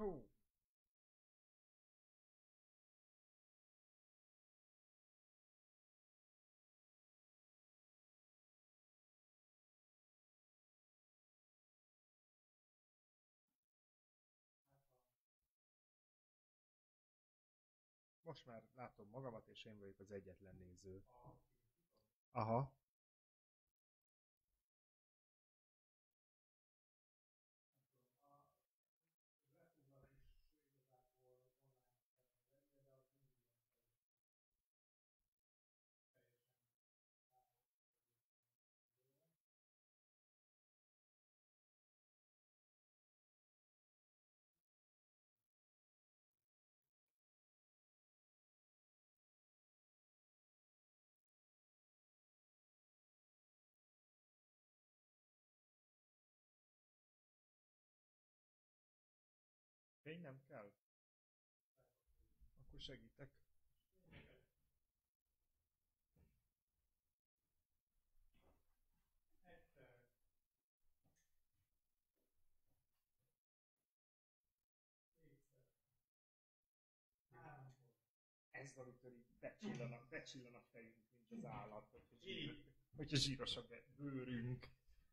Hú. Most már látom magamat, és én vagyok az egyetlen néző. Aha. Fény nem kell? Akkor segítek. Ez, amitől így becsillan a, becsillan a fejünk, mint az állat, hogyha, zsír, hogyha zsíros a bőrünk.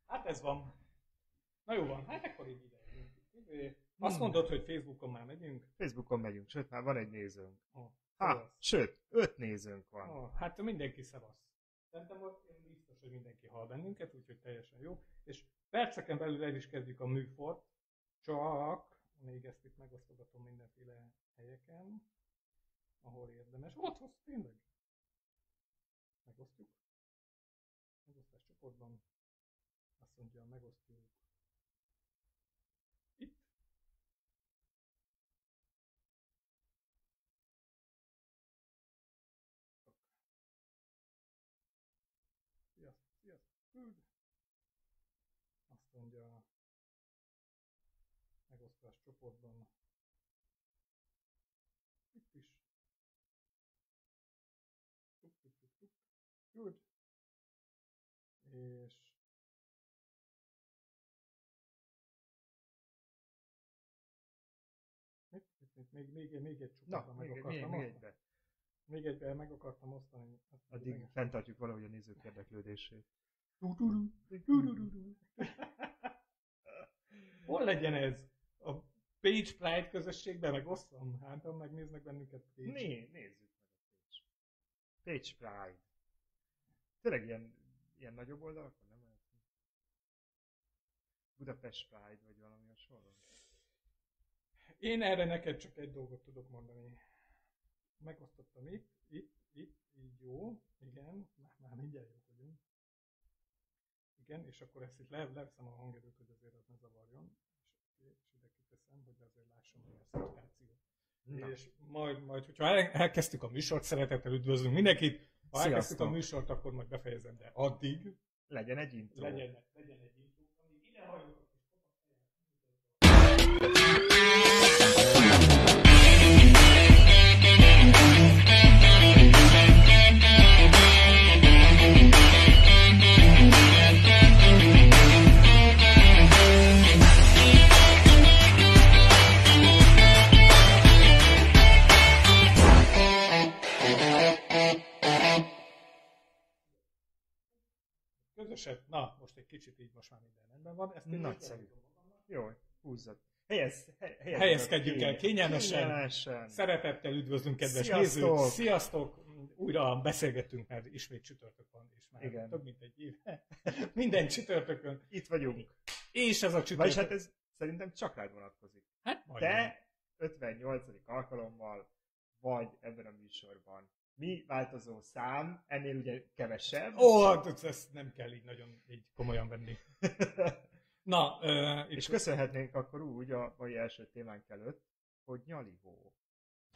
Hát ez van. Na jó van, hát akkor így ide. Azt mondod, hogy Facebookon már megyünk? Facebookon megyünk, sőt már van egy nézőnk. Oh, Ha, sőt, öt nézőnk van. Oh, hát mindenki szevasz. Szerintem ott én biztos, hogy mindenki hall bennünket, úgyhogy teljesen jó. És perceken belül el is kezdjük a műfort, csak még ezt itt megosztogatom mindenféle helyeken, ahol érdemes. Ott, ott tényleg. Megosztjuk. Megosztás csoportban. Azt mondja, megosztjuk. Küld. Azt mondja, megosztás csoportban. Itt is. Tuk, tuk, tuk, tuk. Küld. És Mit? Mit, mit? Még, még, még egy Na, csoportban meg még, még, akartam még osztani. egybe. Még egyben meg akartam osztani. Azt Addig meg- fenntartjuk valahogy a nézők érdeklődését. Hol legyen ez? A Page Pride közösségben megosztom? Hát, ha megnéznek bennünket Page. Né, nézzük meg a Page. Page Pride. Tényleg ilyen, ilyen nagyobb oldalakon nem lehet? Budapest Pride, vagy valami hasonló? Én erre neked csak egy dolgot tudok mondani. Megosztottam itt, itt, itt, így jó, igen, már, már mindjárt vagyunk. Igen, és akkor ezt itt le, leveszem a hangerőt, hogy azért az ne zavarjon, és, és ide kiteszem, hogy azért lássam a szertifikációt. Na. És majd, majd, hogyha el- elkezdtük a műsort, szeretettel üdvözlünk mindenkit. Ha elkezdtük a műsort, akkor majd befejezem, de addig Legyen egy intro. legyen, legyen egy intro, amíg ide halljuk a közöset. Na, most egy kicsit így most már minden rendben van. Ezt Nagyszerű. Jó, húzzad. Helyez, he, helyez Helyezkedjünk el kényelmesen. kényelmesen. Szeretettel üdvözlünk, kedves Sziasztok! nézők! Sziasztok! Újra beszélgettünk, mert ismét csütörtök van, és már Igen. több mint egy éve. Minden csütörtökön. Itt vagyunk. És ez a csütörtök. Vagyis hát ez szerintem csak rád vonatkozik. hát majdnem. Te 58. alkalommal vagy ebben a műsorban. Mi változó szám, ennél ugye kevesebb. Ó, hát ezt nem kell így nagyon így komolyan venni. Na, uh, És köszönhetnénk akkor úgy a mai első témánk előtt, hogy nyalivó.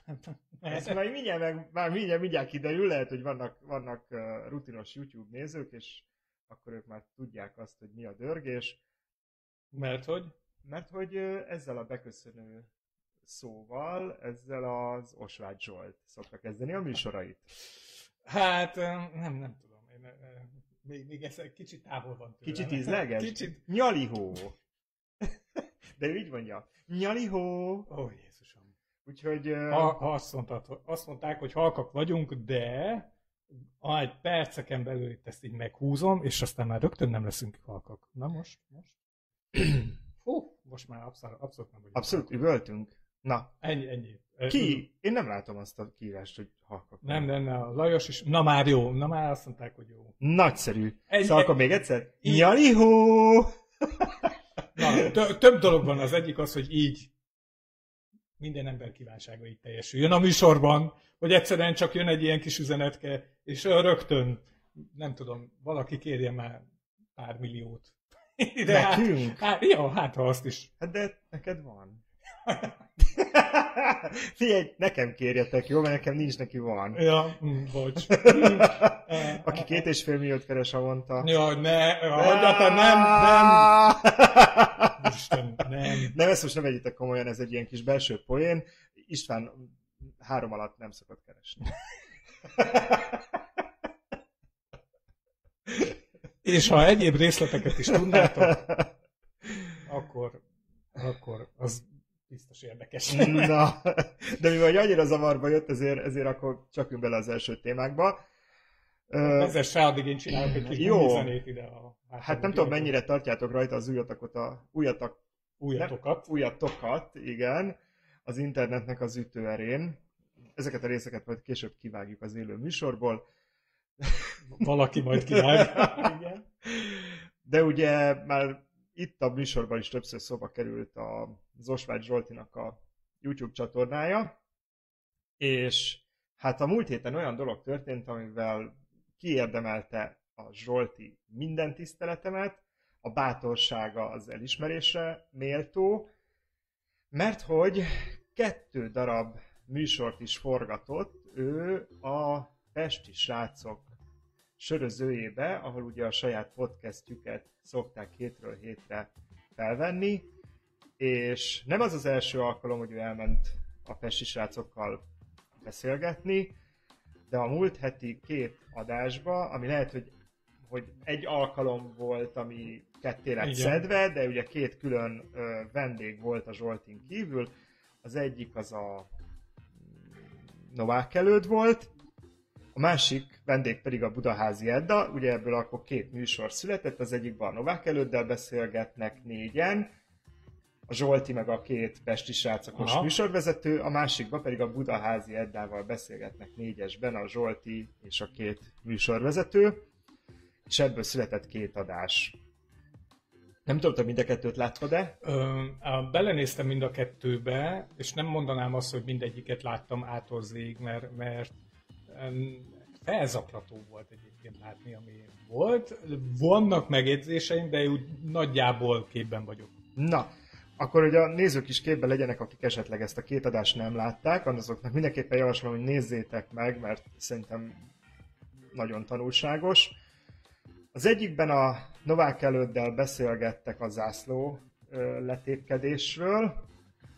Ez már mindjárt, meg, már mindjárt, mindjárt kiderül, lehet, hogy vannak, vannak rutinos YouTube nézők, és akkor ők már tudják azt, hogy mi a dörgés. Mert hogy? Mert hogy ö, ezzel a beköszönő szóval, ezzel az Osvágy Zsolt szokta kezdeni a műsorait. Hát nem, nem tudom. Én, még, még ez egy kicsit távol van tőlem. Kicsit ízleges? Kicsit. Nyalihó. De ő így mondja, nyalihó. Ó, Jézusom. Úgyhogy... Ha, ha azt, mondtad, azt mondták, hogy halkak vagyunk, de ha egy perceken belül itt ezt így meghúzom, és aztán már rögtön nem leszünk halkak. Na most, most. Hú, most már abszolút, abszolút nem vagyunk Abszolút halkak. üvöltünk. Na, Ennyi, ennyi. ki? Én nem látom azt a kiírást, hogy halkak. Nem, nem, nem, a Lajos is. Na már jó, na már azt mondták, hogy jó. Nagyszerű. Egy- Szóval akkor még egyszer. Így- Nyalihó! Na, tö- több dolog van. Az egyik az, hogy így minden ember kívánsága így teljesüljön a műsorban, hogy egyszerűen csak jön egy ilyen kis üzenetke, és rögtön, nem tudom, valaki kérje már pár milliót. De hát, Nekünk? hát, jó, hát ha azt is. Hát de neked van. Figyelj, nekem kérjetek, jó? Mert nekem nincs, neki van. Ja, mm, bocs. Aki két és fél milliót keres havonta. Ja, ne, hagyját, nem, nem. Isten, nem. Nem, ezt most nem vegyitek komolyan, ez egy ilyen kis belső poén. István három alatt nem szokott keresni. És ha egyéb részleteket is tudnátok, akkor, akkor az biztos érdekes. Na, de mivel annyira zavarba jött, ezért, ezért akkor csapjunk bele az első témákba. Ezzel se addig én csinálok egy kis Jó. zenét ide a hát nem tudom, mennyire tartjátok rajta az újatakot, a újatak, újatokat. újatokat, igen, az internetnek az ütőerén. Ezeket a részeket majd később kivágjuk az élő műsorból. Valaki majd kivág. Igen. De ugye már itt a műsorban is többször szóba került a Zosvágy Zsoltinak a YouTube csatornája, és hát a múlt héten olyan dolog történt, amivel kiérdemelte a Zsolti minden tiszteletemet, a bátorsága az elismerésre méltó, mert hogy kettő darab műsort is forgatott ő a Pesti srácok sörözőjébe, ahol ugye a saját podcastjüket szokták hétről hétre felvenni, és nem az az első alkalom, hogy ő elment a Pesti srácokkal beszélgetni, de a múlt heti két adásba, ami lehet, hogy, hogy egy alkalom volt, ami ketté lett Igen. szedve, de ugye két külön ö, vendég volt a Zsoltin kívül. Az egyik az a Novák előd volt, a másik vendég pedig a Budaházi Edda, ugye ebből akkor két műsor született, az egyikben a Novák előddel beszélgetnek négyen, a Zsolti meg a két pesti srácokos Aha. műsorvezető, a másikban pedig a Budaházi Eddával beszélgetnek négyesben a Zsolti és a két műsorvezető, és ebből született két adás. Nem tudom, te mind a kettőt láttad-e? Ö, belenéztem mind a kettőbe, és nem mondanám azt, hogy mindegyiket láttam ától mert, mert felzaklató volt egyébként látni, ami volt. Vannak megjegyzéseim, de úgy nagyjából képben vagyok. Na, akkor hogy a nézők is képben legyenek, akik esetleg ezt a két adást nem látták, azoknak mindenképpen javaslom, hogy nézzétek meg, mert szerintem nagyon tanulságos. Az egyikben a Novák előddel beszélgettek a zászló letépkedésről,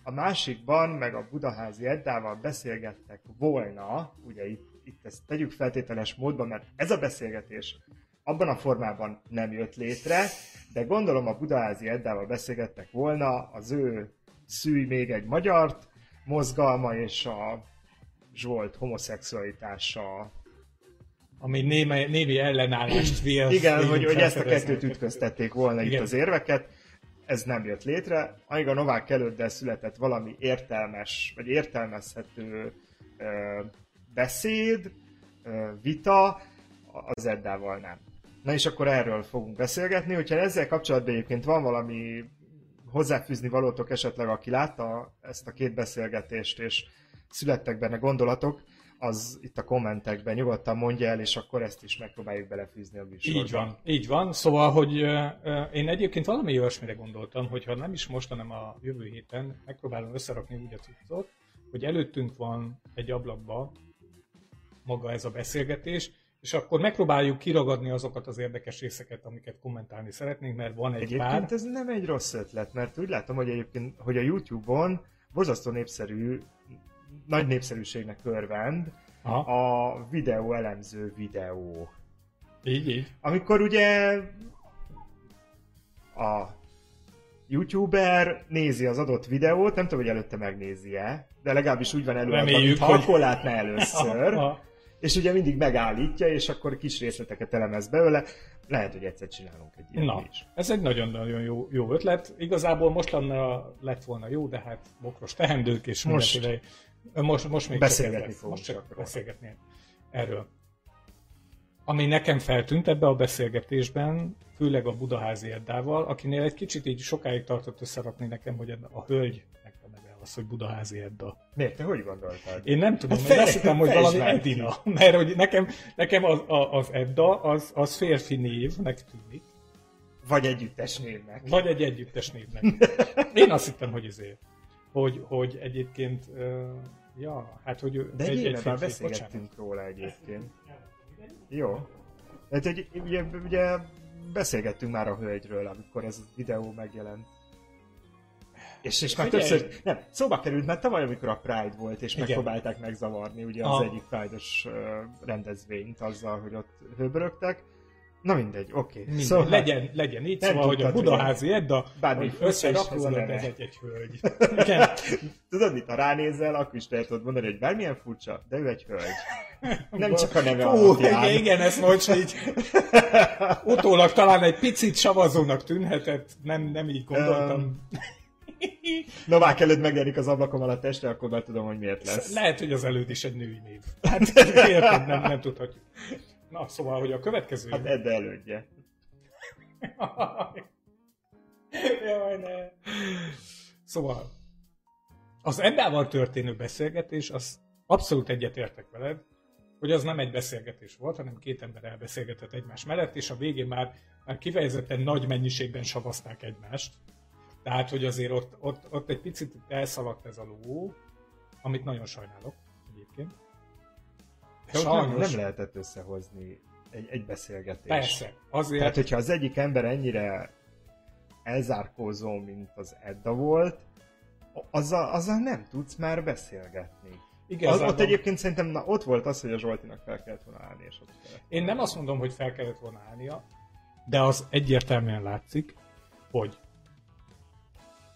a másikban meg a Budaházi Eddával beszélgettek volna, ugye itt, itt ezt tegyük feltételes módban, mert ez a beszélgetés abban a formában nem jött létre, de gondolom a Budaházi Eddával beszélgettek volna az ő szűj még egy magyart mozgalma és a Zsolt homoszexualitása. Ami némi, némi ellenállást vél. Igen, hogy, hogy ezt a kettőt ütköztették volna itt Igen. az érveket. Ez nem jött létre. Amíg a Novák előddel született valami értelmes, vagy értelmezhető ö, beszéd, vita, az Eddával nem. Na és akkor erről fogunk beszélgetni. Hogyha ezzel kapcsolatban egyébként van valami hozzáfűzni valótok esetleg, aki látta ezt a két beszélgetést, és születtek benne gondolatok, az itt a kommentekben nyugodtan mondja el, és akkor ezt is megpróbáljuk belefűzni a műsorba. Így van, így van. Szóval, hogy én egyébként valami olyasmire gondoltam, hogy ha nem is most, hanem a jövő héten megpróbálom összerakni úgy a cuccot, hogy előttünk van egy ablakba maga ez a beszélgetés, és akkor megpróbáljuk kiragadni azokat az érdekes részeket, amiket kommentálni szeretnénk, mert van egy Egyébként pár. ez nem egy rossz ötlet, mert úgy látom, hogy egyébként, hogy a YouTube-on borzasztó népszerű, nagy népszerűségnek örvend Aha, a videó elemző videó. így, így. Amikor ugye a youtuber nézi az adott videót, nem tudom, hogy előtte megnézi-e, de legalábbis úgy van előadva, Reméljük, mintha hogy- akkor látná először. Ha- És ugye mindig megállítja, és akkor kis részleteket elemez belőle. Lehet, hogy egyszer csinálunk egy ilyet Na, is. ez egy nagyon-nagyon jó, jó ötlet. Igazából most lenne, lett volna jó, de hát bokros tehendők és Most- mindenféle- most, most még Beszélgetni csak fogunk Most csak róla. beszélgetni erről. Ami nekem feltűnt ebbe a beszélgetésben, főleg a Budaházi Eddával, akinél egy kicsit így sokáig tartott összerakni nekem, hogy a neve az, hogy Budaházi Edda. Miért? Te hogy gondoltad? Én nem tudom, Hát én azt hittem, hogy valami. Edina. Mert hogy nekem, nekem az, a- az Edda, az, az férfi névnek tűnik. Vagy együttes névnek. Vagy egy együttes névnek. Én azt hittem, hogy izé. Hogy, hogy egyébként, ja, hát hogy De egy, éve már beszélgettünk róla egyébként. Jó. Hát egy, ugye, ugye beszélgettünk már a hölgyről, amikor ez a videó megjelent. És, és már Figyelj! többször, nem, szóba került már tavaly, amikor a Pride volt, és Igen. megpróbálták megzavarni ugye az Aha. egyik Pride-os rendezvényt azzal, hogy ott hőbörögtek. Na mindegy, oké. Mindegy, Szóval, legyen, legyen így, szóval, hogy a Budaházi Edda, Bármi összerakódott, neve. ez egy, egy hölgy. Igen. Tudod mit, ha ránézel, akkor is lehet tudod mondani, hogy bármilyen furcsa, de ő egy hölgy. Nem csak a neve Fú, igen, igen, ez most így utólag talán egy picit savazónak tűnhetett, nem, nem így gondoltam. Novák előtt megjelenik az ablakom alatt testre, akkor már tudom, hogy miért lesz. Lehet, hogy az előd is egy női név. Hát érted, nem, nem tudhatjuk. Na, szóval, hogy a következő... Hát Edda elődje. Jaj, ne. Szóval, az Eddával történő beszélgetés, az abszolút egyetértek veled, hogy az nem egy beszélgetés volt, hanem két ember elbeszélgetett egymás mellett, és a végén már, már kifejezetten nagy mennyiségben savazták egymást. Tehát, hogy azért ott, ott, ott egy picit elszaladt ez a ló, amit nagyon sajnálok egyébként. De ott nem, nem lehetett összehozni egy, egy beszélgetést. Persze, azért... Tehát, hogyha az egyik ember ennyire elzárkózó, mint az Edda volt, azzal, azzal nem tudsz már beszélgetni. Igazából- ott egyébként szerintem na, ott volt az, hogy a Zsoltinak fel kellett volna állni, és ott kellett. Én nem azt mondom, hogy fel kellett volna állnia, de az egyértelműen látszik, hogy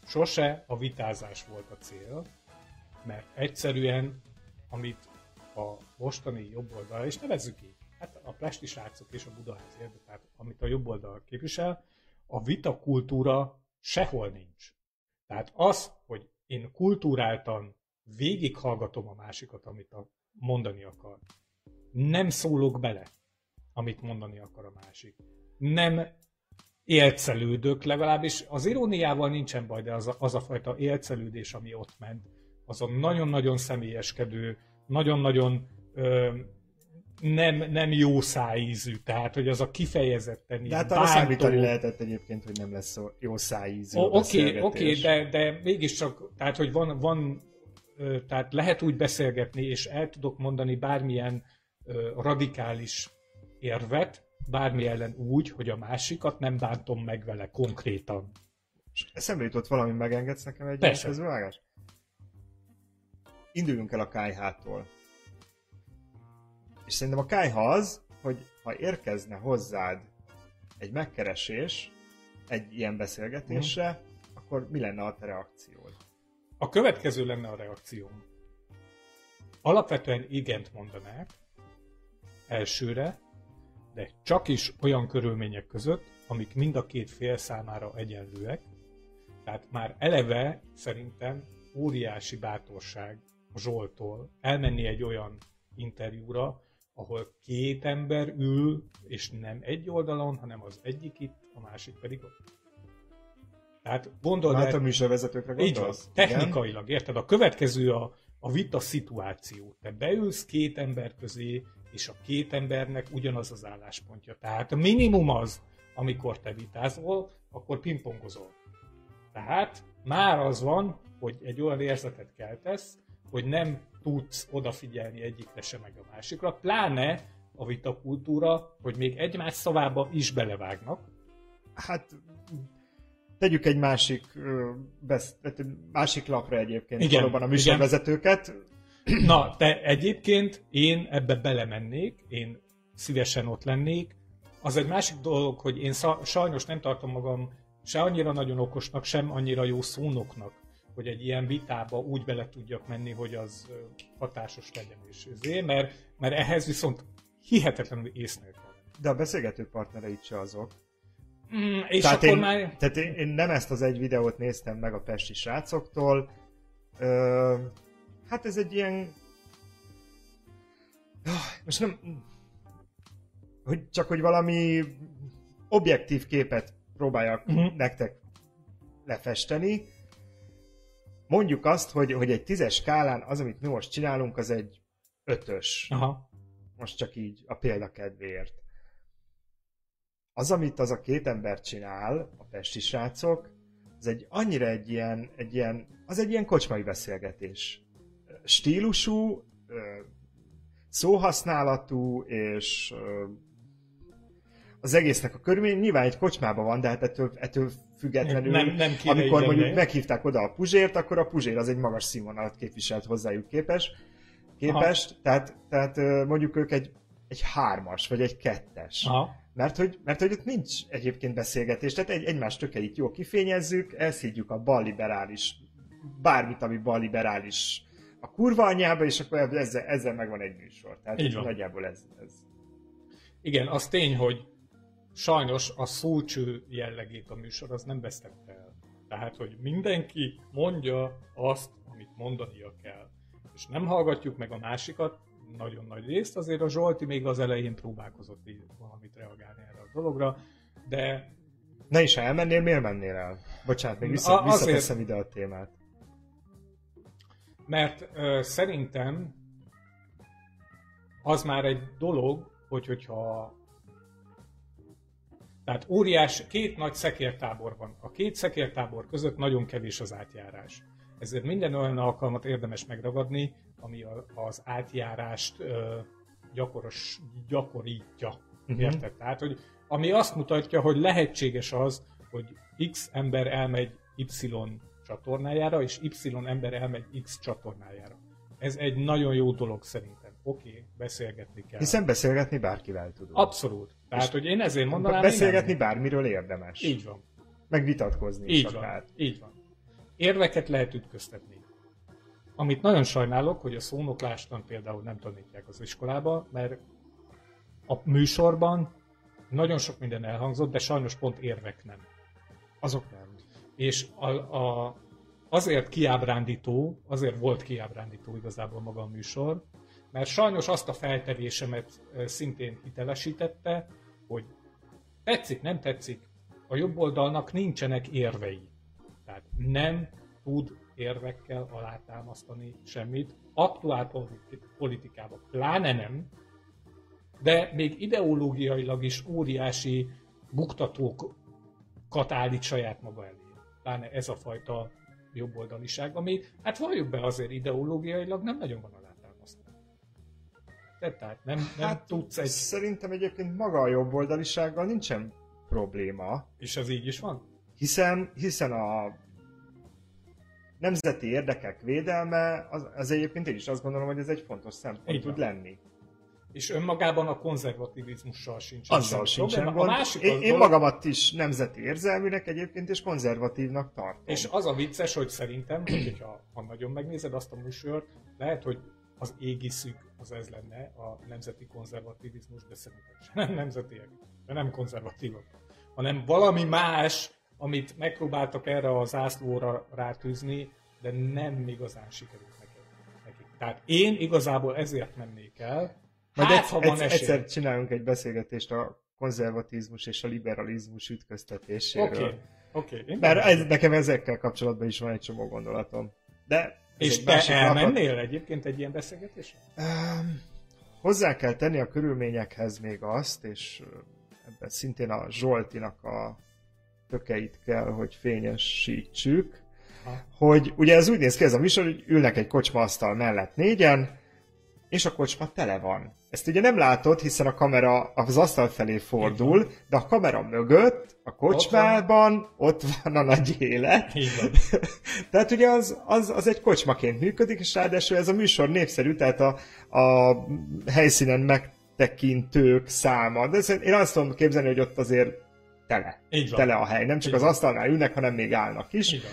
sose a vitázás volt a cél, mert egyszerűen, amit a mostani jobboldal, és nevezzük így, hát a Plesti srácok és a Budaházi Erdő, tehát amit a jobboldal képvisel, a vita kultúra sehol nincs. Tehát az, hogy én kultúráltan végighallgatom a másikat, amit a mondani akar, nem szólok bele, amit mondani akar a másik. Nem élcelődök, legalábbis az iróniával nincsen baj, de az a, az a fajta élcelődés, ami ott ment, az a nagyon-nagyon személyeskedő, nagyon-nagyon ö, nem, nem jó szájízű, tehát hogy az a kifejezetten De hát arra bántó- számítani lehetett egyébként, hogy nem lesz jó szájízű a Oké, beszélgetés. oké, de, de mégiscsak, tehát hogy van, van tehát lehet úgy beszélgetni, és el tudok mondani bármilyen ö, radikális érvet, bármi ellen úgy, hogy a másikat nem bántom meg vele konkrétan. Eszembe jutott valami, megengedsz nekem egy közbevágást? Induljunk el a kájhától. És szerintem a kájha az, hogy ha érkezne hozzád egy megkeresés egy ilyen beszélgetésre, Mhm. akkor mi lenne a te reakciód? A következő lenne a reakcióm. Alapvetően igent mondanák elsőre, de csak is olyan körülmények között, amik mind a két fél számára egyenlőek. Tehát már eleve szerintem óriási bátorság a Zsoltól elmenni egy olyan interjúra, ahol két ember ül, és nem egy oldalon, hanem az egyik itt, a másik pedig ott. Tehát gondold Hát a el, műsorvezetőkre így van, gondolsz? technikailag, érted? A következő a, a vita szituáció. Te beülsz két ember közé, és a két embernek ugyanaz az álláspontja. Tehát a minimum az, amikor te vitázol, akkor pingpongozol. Tehát már az van, hogy egy olyan érzetet keltesz, hogy nem tudsz odafigyelni egyikre se meg a másikra, pláne a vitakultúra, hogy még egymás szavába is belevágnak. Hát tegyük egy másik, besz, másik lapra egyébként Igen, valóban a igen. Na, de egyébként én ebbe belemennék, én szívesen ott lennék. Az egy másik dolog, hogy én sza- sajnos nem tartom magam se annyira nagyon okosnak, sem annyira jó szónoknak, hogy egy ilyen vitába úgy bele tudjak menni, hogy az hatásos legyen is. Ezért, mert, mert ehhez viszont hihetetlenül észnél kell. De a beszélgető partnereit se azok. Mm, és tehát akkor én, már... Tehát én, én nem ezt az egy videót néztem meg a pesti srácoktól. Ö, hát ez egy ilyen... Most nem... Hogy csak hogy valami objektív képet próbáljak uh-huh. nektek lefesteni. Mondjuk azt, hogy, hogy egy tízes skálán az, amit mi most csinálunk, az egy ötös. Aha. Most csak így a példa kedvéért. Az, amit az a két ember csinál, a pesti srácok, az egy annyira egy ilyen, egy ilyen az egy ilyen kocsmai beszélgetés. Stílusú, szóhasználatú, és az egésznek a körülmény nyilván egy kocsmában van, de hát ettől, ettől függetlenül, Nem- nem kéne amikor mondjuk lenni. meghívták oda a Puzsért, akkor a Puzsér az egy magas színvonalat képviselt hozzájuk képes, képest, tehát, tehát mondjuk ők egy, egy hármas, vagy egy kettes. Aha. Mert hogy, mert hogy ott nincs egyébként beszélgetés, tehát egy, egymás tökeit jól kifényezzük, elszídjuk a balliberális, bármit, ami balliberális a kurva anyjába, és akkor ezzel, ezzel megvan egy műsor. Tehát Így van. nagyjából ez, ez. Igen, az tény, hogy sajnos a szócső jellegét a műsor az nem vesztette el. Tehát, hogy mindenki mondja azt, amit mondania kell. És nem hallgatjuk meg a másikat, nagyon nagy részt, azért a Zsolti még az elején próbálkozott így valamit reagálni erre a dologra, de Ne is, ha elmennél, miért mennél el? Bocsánat, még A- vissza, azért- visszateszem ide a témát. Mert ö, szerintem az már egy dolog, hogy hogyha tehát óriás, két nagy szekértábor van. A két szekértábor között nagyon kevés az átjárás. Ezért minden olyan alkalmat érdemes megragadni, ami a, az átjárást ö, gyakoros, gyakorítja. Uh-huh. Érted? Tehát, hogy ami azt mutatja, hogy lehetséges az, hogy X ember elmegy Y csatornájára, és Y ember elmegy X csatornájára. Ez egy nagyon jó dolog szerintem. Oké, okay, beszélgetni kell. Hiszen beszélgetni bárkivel tudunk. Abszolút. Tehát, hogy én ezért mondanám, beszélgetni igen. bármiről érdemes. Így van. Meg vitatkozni is Így akár. van. Így van. Érveket lehet ütköztetni. Amit nagyon sajnálok, hogy a szónoklástan például nem tanítják az iskolába, mert a műsorban nagyon sok minden elhangzott, de sajnos pont érvek nem. Azok nem. És a, a, azért kiábrándító, azért volt kiábrándító igazából maga a műsor, mert sajnos azt a feltevésemet szintén hitelesítette, hogy tetszik, nem tetszik, a jobb oldalnak nincsenek érvei. Tehát nem tud érvekkel alátámasztani semmit, aktuál politi- politikában pláne nem, de még ideológiailag is óriási buktatókat állít saját maga elé. Pláne ez a fajta jobboldaliság, ami, hát valljuk be azért ideológiailag nem nagyon van alátámasztva. Tehát nem, nem hát, tudsz egy... Szerintem egyébként maga a jobboldalisággal nincsen probléma, És ez így is van? hiszen, hiszen a nemzeti érdekek védelme, az, az egyébként én is azt gondolom, hogy ez egy fontos szempont Így tud van. lenni. És önmagában a konzervativizmussal sincsen Azzal sincsen probléma. gond. A másik Én, én magamat is nemzeti érzelműnek egyébként és konzervatívnak tartom. És az a vicces, hogy szerintem, hogyha ha nagyon megnézed azt a műsort, lehet, hogy az égiszük az ez lenne a nemzeti konzervativizmus, de szerintem sem nem nemzetiek, de nem konzervatívak, hanem valami más, amit megpróbáltak erre a zászlóra rátűzni, de nem igazán sikerült nekik. Tehát én igazából ezért mennék el, Majd hát, egy, ha van egy, esély. egyszer csinálunk egy beszélgetést a konzervatizmus és a liberalizmus ütköztetéséről. Oké, oké. Én Mert nem- ez, nekem ezekkel kapcsolatban is van egy csomó gondolatom. De És te elmennél egyébként egy ilyen beszélgetésre? Um, hozzá kell tenni a körülményekhez még azt, és ebben szintén a Zsoltinak a tökeit kell, hogy fényesítsük, Aha. hogy ugye ez úgy néz ki ez a műsor, hogy ülnek egy kocsmaasztal mellett négyen, és a kocsma tele van. Ezt ugye nem látod, hiszen a kamera az asztal felé fordul, de a kamera mögött, a kocsmában ott van a nagy élet. Tehát ugye az, az, az egy kocsmaként működik, és ráadásul ez a műsor népszerű, tehát a, a helyszínen megtekintők száma. De én azt tudom képzelni, hogy ott azért tele. Így van. Tele a hely. Nem csak Így az asztalnál ülnek, hanem még állnak is. Így van.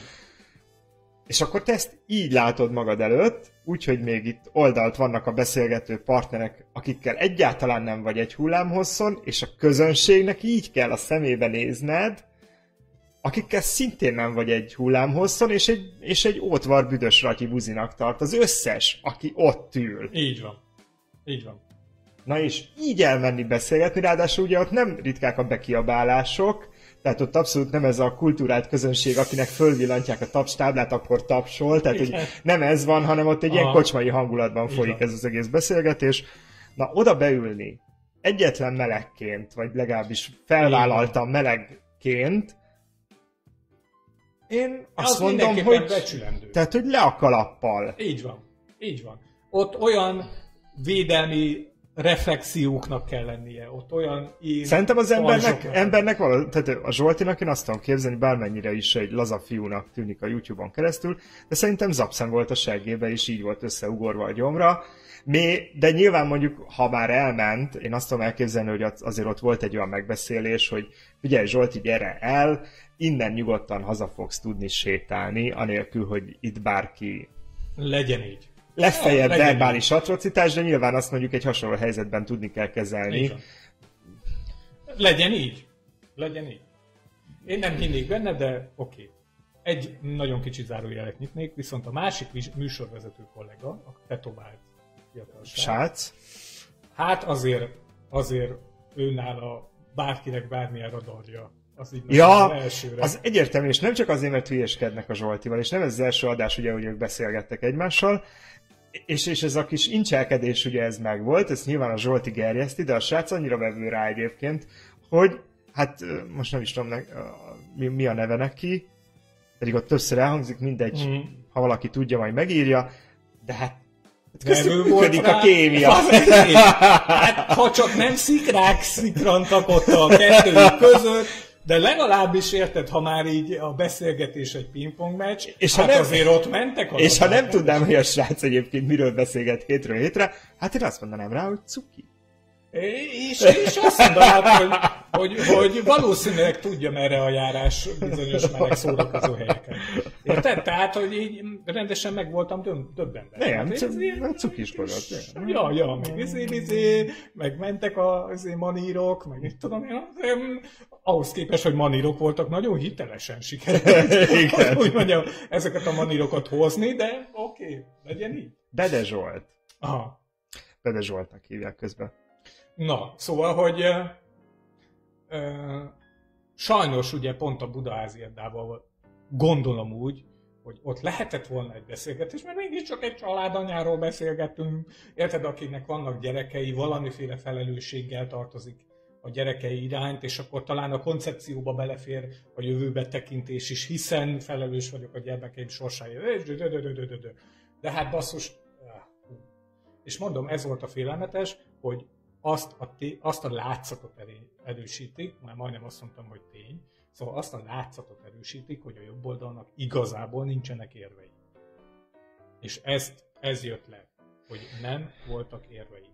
És akkor te ezt így látod magad előtt, úgyhogy még itt oldalt vannak a beszélgető partnerek, akikkel egyáltalán nem vagy egy hullámhosszon, és a közönségnek így kell a szemébe nézned, akikkel szintén nem vagy egy hullámhosszon, és egy, és egy ótvar büdös ratyi buzinak tart az összes, aki ott ül. Így van. Így van. Na és így elmenni beszélgetni, ráadásul ugye ott nem ritkák a bekiabálások, tehát ott abszolút nem ez a kultúrált közönség, akinek fölvillantják a tapstáblát, akkor tapsol, tehát hogy nem ez van, hanem ott egy ilyen kocsmai hangulatban folyik ez az egész beszélgetés. Na, oda beülni, egyetlen melegként, vagy legalábbis felvállaltam melegként, én azt Az mondom, hogy, becsülendő. tehát, hogy le a kalappal. Így van. Így van. Ott olyan védelmi reflexióknak kell lennie, ott olyan én Szerintem az embernek, embernek való, tehát a Zsoltinak én azt tudom képzelni, bármennyire is egy laza fiúnak tűnik a YouTube-on keresztül, de szerintem zapszem volt a seggébe, és így volt összeugorva a gyomra. Mé, de nyilván mondjuk, ha már elment, én azt tudom elképzelni, hogy az- azért ott volt egy olyan megbeszélés, hogy figyelj Zsolti, gyere el, innen nyugodtan haza fogsz tudni sétálni, anélkül, hogy itt bárki Legyen így. Legfeljebb legyen verbális atrocitás, de nyilván azt mondjuk egy hasonló helyzetben tudni kell kezelni. Legyen így. Legyen így. Én nem hinnék benne, de oké. Okay. Egy nagyon kicsi zárójelet nyitnék, viszont a másik műsorvezető kollega, a tetovált fiatal Srác, hát azért, azért őnála bárkinek bármilyen radarja. Az így Ja, az elsőre. Az egyértelmű, és nem csak azért, mert hülyeskednek a Zsoltival, és nem ez az első adás, ugye, hogy ők beszélgettek egymással, és, és ez a kis incselkedés, ugye ez megvolt, ezt nyilván a Zsolti gerjeszti, de a srác annyira vevő rá egyébként, hogy hát most nem is tudom, ne, mi, mi a neve neki, pedig ott többször elhangzik, mindegy, Mhm. ha valaki tudja, majd megírja, de hát köztük volt működik a kémia. Hát, ha csak nem szikrák szikrantak ott a kettőjük között, de legalábbis érted, ha már így a beszélgetés egy pingpong meccs, És és ha hát nem- azért ott mentek a És ha nem tudnám, hogy a srác egyébként miről beszélget hétről hétre, hát én azt mondanám rá, hogy cuki. És, és azt mondanád, hogy, hogy, hogy valószínűleg tudja merre a járás bizonyos meleg szórakozó helyeken. Érted? Tehát, hogy így rendesen meg voltam döm- döbbenve. Nem, Hát ez cu- ilyen- cukiskodott. nem. Ja, ja, meg izé, izé, meg mentek a izé, manírok, meg mit tudom én, nem, ahhoz képest, hogy manírok voltak, nagyon hitelesen sikerült, hogy mondjam, ezeket a manírokat hozni, de oké, okay, legyen így. Bede Zsolt. Aha. Bede Zsoltnak hívják közben. Na, szóval, hogy ö, ö, sajnos ugye pont a Budaházi Eddával gondolom úgy, hogy ott lehetett volna egy beszélgetés, mert mégiscsak egy családanyáról beszélgetünk, érted, akinek vannak gyerekei, valamiféle felelősséggel tartozik a gyerekei irányt, és akkor talán a koncepcióba belefér a jövőbe tekintés is, hiszen felelős vagyok a gyermekeim sorsáért. De hát basszus, és mondom, ez volt a félelmetes, hogy azt a, té- azt a látszatot erő- erősítik, már majdnem azt mondtam, hogy tény, szóval azt a látszatot erősítik, hogy a jobb oldalnak igazából nincsenek érvei. És ezt, ez jött le, hogy nem voltak érveik.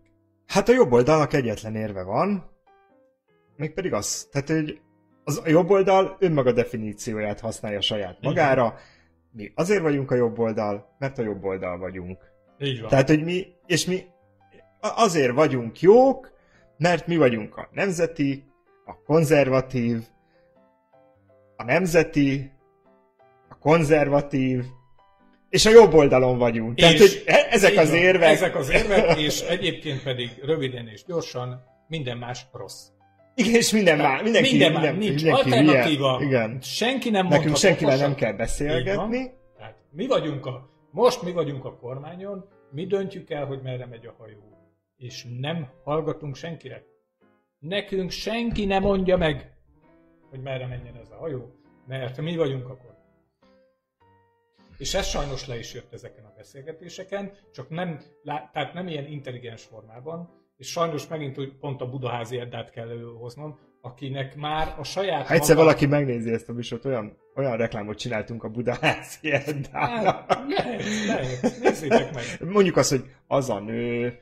Hát a jobb oldalnak egyetlen érve van, mégpedig az, tehát hogy az a jobb oldal önmaga definícióját használja saját magára. Mi azért vagyunk a jobb oldal, mert a jobb oldal vagyunk. Így van. Tehát, hogy mi, és mi azért vagyunk jók, mert mi vagyunk a nemzeti, a konzervatív, a nemzeti, a konzervatív, és a jobb oldalon vagyunk. Tehát, hogy e- ezek az van. érvek. Ezek az érvek, és egyébként pedig röviden és gyorsan minden más rossz. Igen, és minden már, mindenki, minden, már, minden, nincs mindenki alternatíva. Igen. Senki nem Nekünk senkivel nem kell beszélgetni. Tehát mi vagyunk a, most mi vagyunk a kormányon, mi döntjük el, hogy merre megy a hajó. És nem hallgatunk senkire. Nekünk senki nem mondja meg, hogy merre menjen ez a hajó, mert mi vagyunk a kormány. És ez sajnos le is jött ezeken a beszélgetéseken, csak nem, tehát nem ilyen intelligens formában, és sajnos megint úgy pont a Budaházi Eddát kell előhoznom, akinek már a saját Ha egyszer maga- valaki megnézi ezt a műsort, olyan, olyan reklámot csináltunk a Budaházi Eddának. Hát, lehet, lehet, nézzétek meg. Mondjuk azt, hogy az a nő.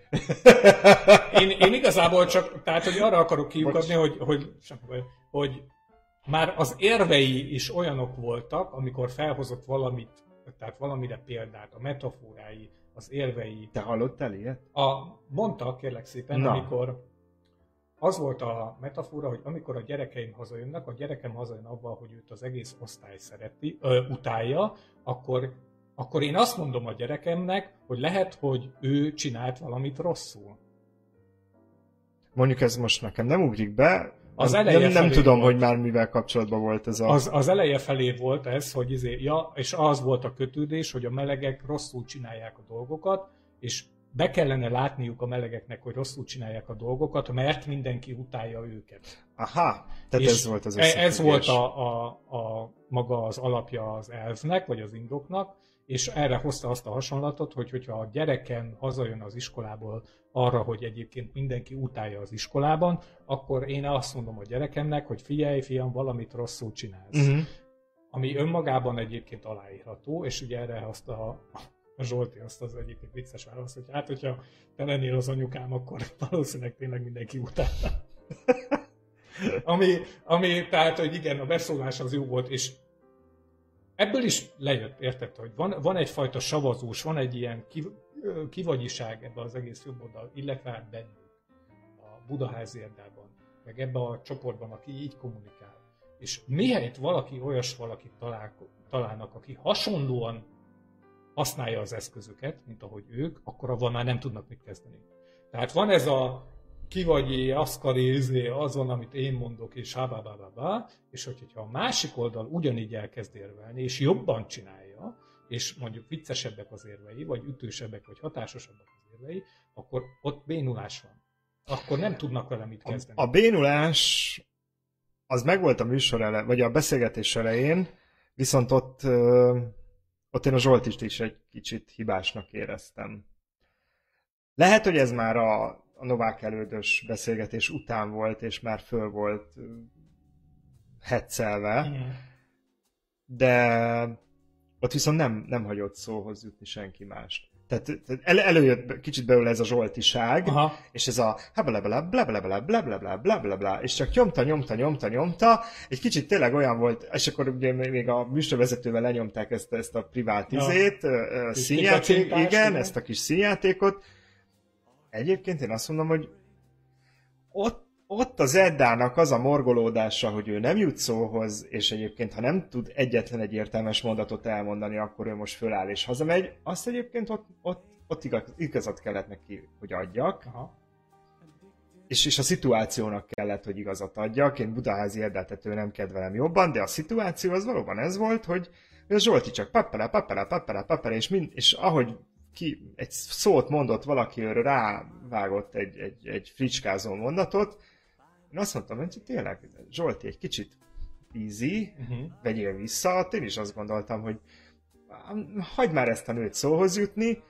Én, én igazából csak, tehát, hogy arra akarok kiukadni, hogy, hogy, baj, hogy már az érvei is olyanok voltak, amikor felhozott valamit, tehát valamire példát, a metaforái, az érvei. Te hallottál ilyet? A, mondta, kérlek szépen, Na. amikor az volt a metafora, hogy amikor a gyerekeim hazajönnek, a gyerekem hazajön abban, hogy őt az egész osztály szereti, ö, utálja, akkor, akkor én azt mondom a gyerekemnek, hogy lehet, hogy ő csinált valamit rosszul. Mondjuk ez most nekem nem ugrik be, Az nem, eleje nem, nem tudom, volt. hogy már mivel kapcsolatban volt ez a... Az, az eleje felé volt ez, hogy izé, ja, és az volt a kötődés, hogy a melegek rosszul csinálják a dolgokat, és be kellene látniuk a melegeknek, hogy rosszul csinálják a dolgokat, mert mindenki utálja őket. Aha, tehát És ez volt az e- Ez volt a, a, a maga az alapja az elvnek, vagy az indoknak, és erre hozta azt a hasonlatot, hogy hogyha a gyereken hazajön az iskolából arra, hogy egyébként mindenki utálja az iskolában, akkor én azt mondom a gyerekemnek, hogy figyelj, fiam, valamit rosszul csinálsz. Uh-huh. Ami önmagában egyébként aláírható, és ugye erre azt a, a Zsolti azt az egyébként vicces válasz, hogy hát, hogyha te lennél az anyukám, akkor valószínűleg tényleg mindenki utálna. ami, ami, tehát, hogy igen, a beszólás az jó volt, és ebből is lejött, érted, hogy van, van egyfajta savazós, van egy ilyen kiv, ö, kivagyiság ebbe az egész jobboldal, illetve hát bennünk, a Budaházi Erdában, meg ebbe a csoportban, aki így kommunikál. És mihelyt valaki olyas valakit talál, találnak, aki hasonlóan használja az eszközöket, mint ahogy ők, akkor avval már nem tudnak mit kezdeni. Tehát van ez a ki vagy, aszkari, izé, az van, amit én mondok, és hábábábábá, és hogy- hogyha a másik oldal ugyanígy elkezd érvelni, és jobban csinálja, és mondjuk viccesebbek az érvei, vagy ütősebbek, vagy hatásosabbak az érvei, akkor ott bénulás van. Akkor nem tudnak vele mit kezdeni. A bénulás az megvolt a műsor ele, vagy a beszélgetés elején, viszont ott, ö, ott én a Zsoltist is egy kicsit hibásnak éreztem. Lehet, hogy ez már a, a Novák elődös beszélgetés után volt, és már föl volt hetszelve, de ott viszont nem, nem hagyott szóhoz jutni senki mást. Tehát, el, előjött kicsit belőle ez a zsoltiság, Aha. és ez a blablabla, blablabla, blablabla, blablabla, és csak nyomta, nyomta, nyomta, nyomta, egy kicsit tényleg olyan volt, és akkor ugye még a műsorvezetővel lenyomták ezt, ezt a privát Ja. izét, Kis színjáték, igen, igen. ezt a kis színjátékot. Egyébként én azt mondom, hogy ott, ott az Eddának az a morgolódása, hogy ő nem jut szóhoz, és egyébként, ha nem tud egyetlen egy értelmes mondatot elmondani, akkor ő most föláll és hazamegy, azt egyébként ott, ott, ott igaz, igazat kellett neki, hogy adjak, Aha. és, és a szituációnak kellett, hogy igazat adjak. Én Budaházi Eddát ő nem kedvelem jobban, de a szituáció az valóban ez volt, hogy a Zsolti csak pappele, pappele, pappele, pappele, és, mind, és ahogy ki egy szót mondott valaki, őre rávágott egy, egy, egy fricskázó mondatot, én azt mondtam, hogy tényleg, Zsolti, egy kicsit easy, Uh-huh. vegyél vissza, ott én is azt gondoltam, hogy hagyd már ezt a nőt szóhoz jutni,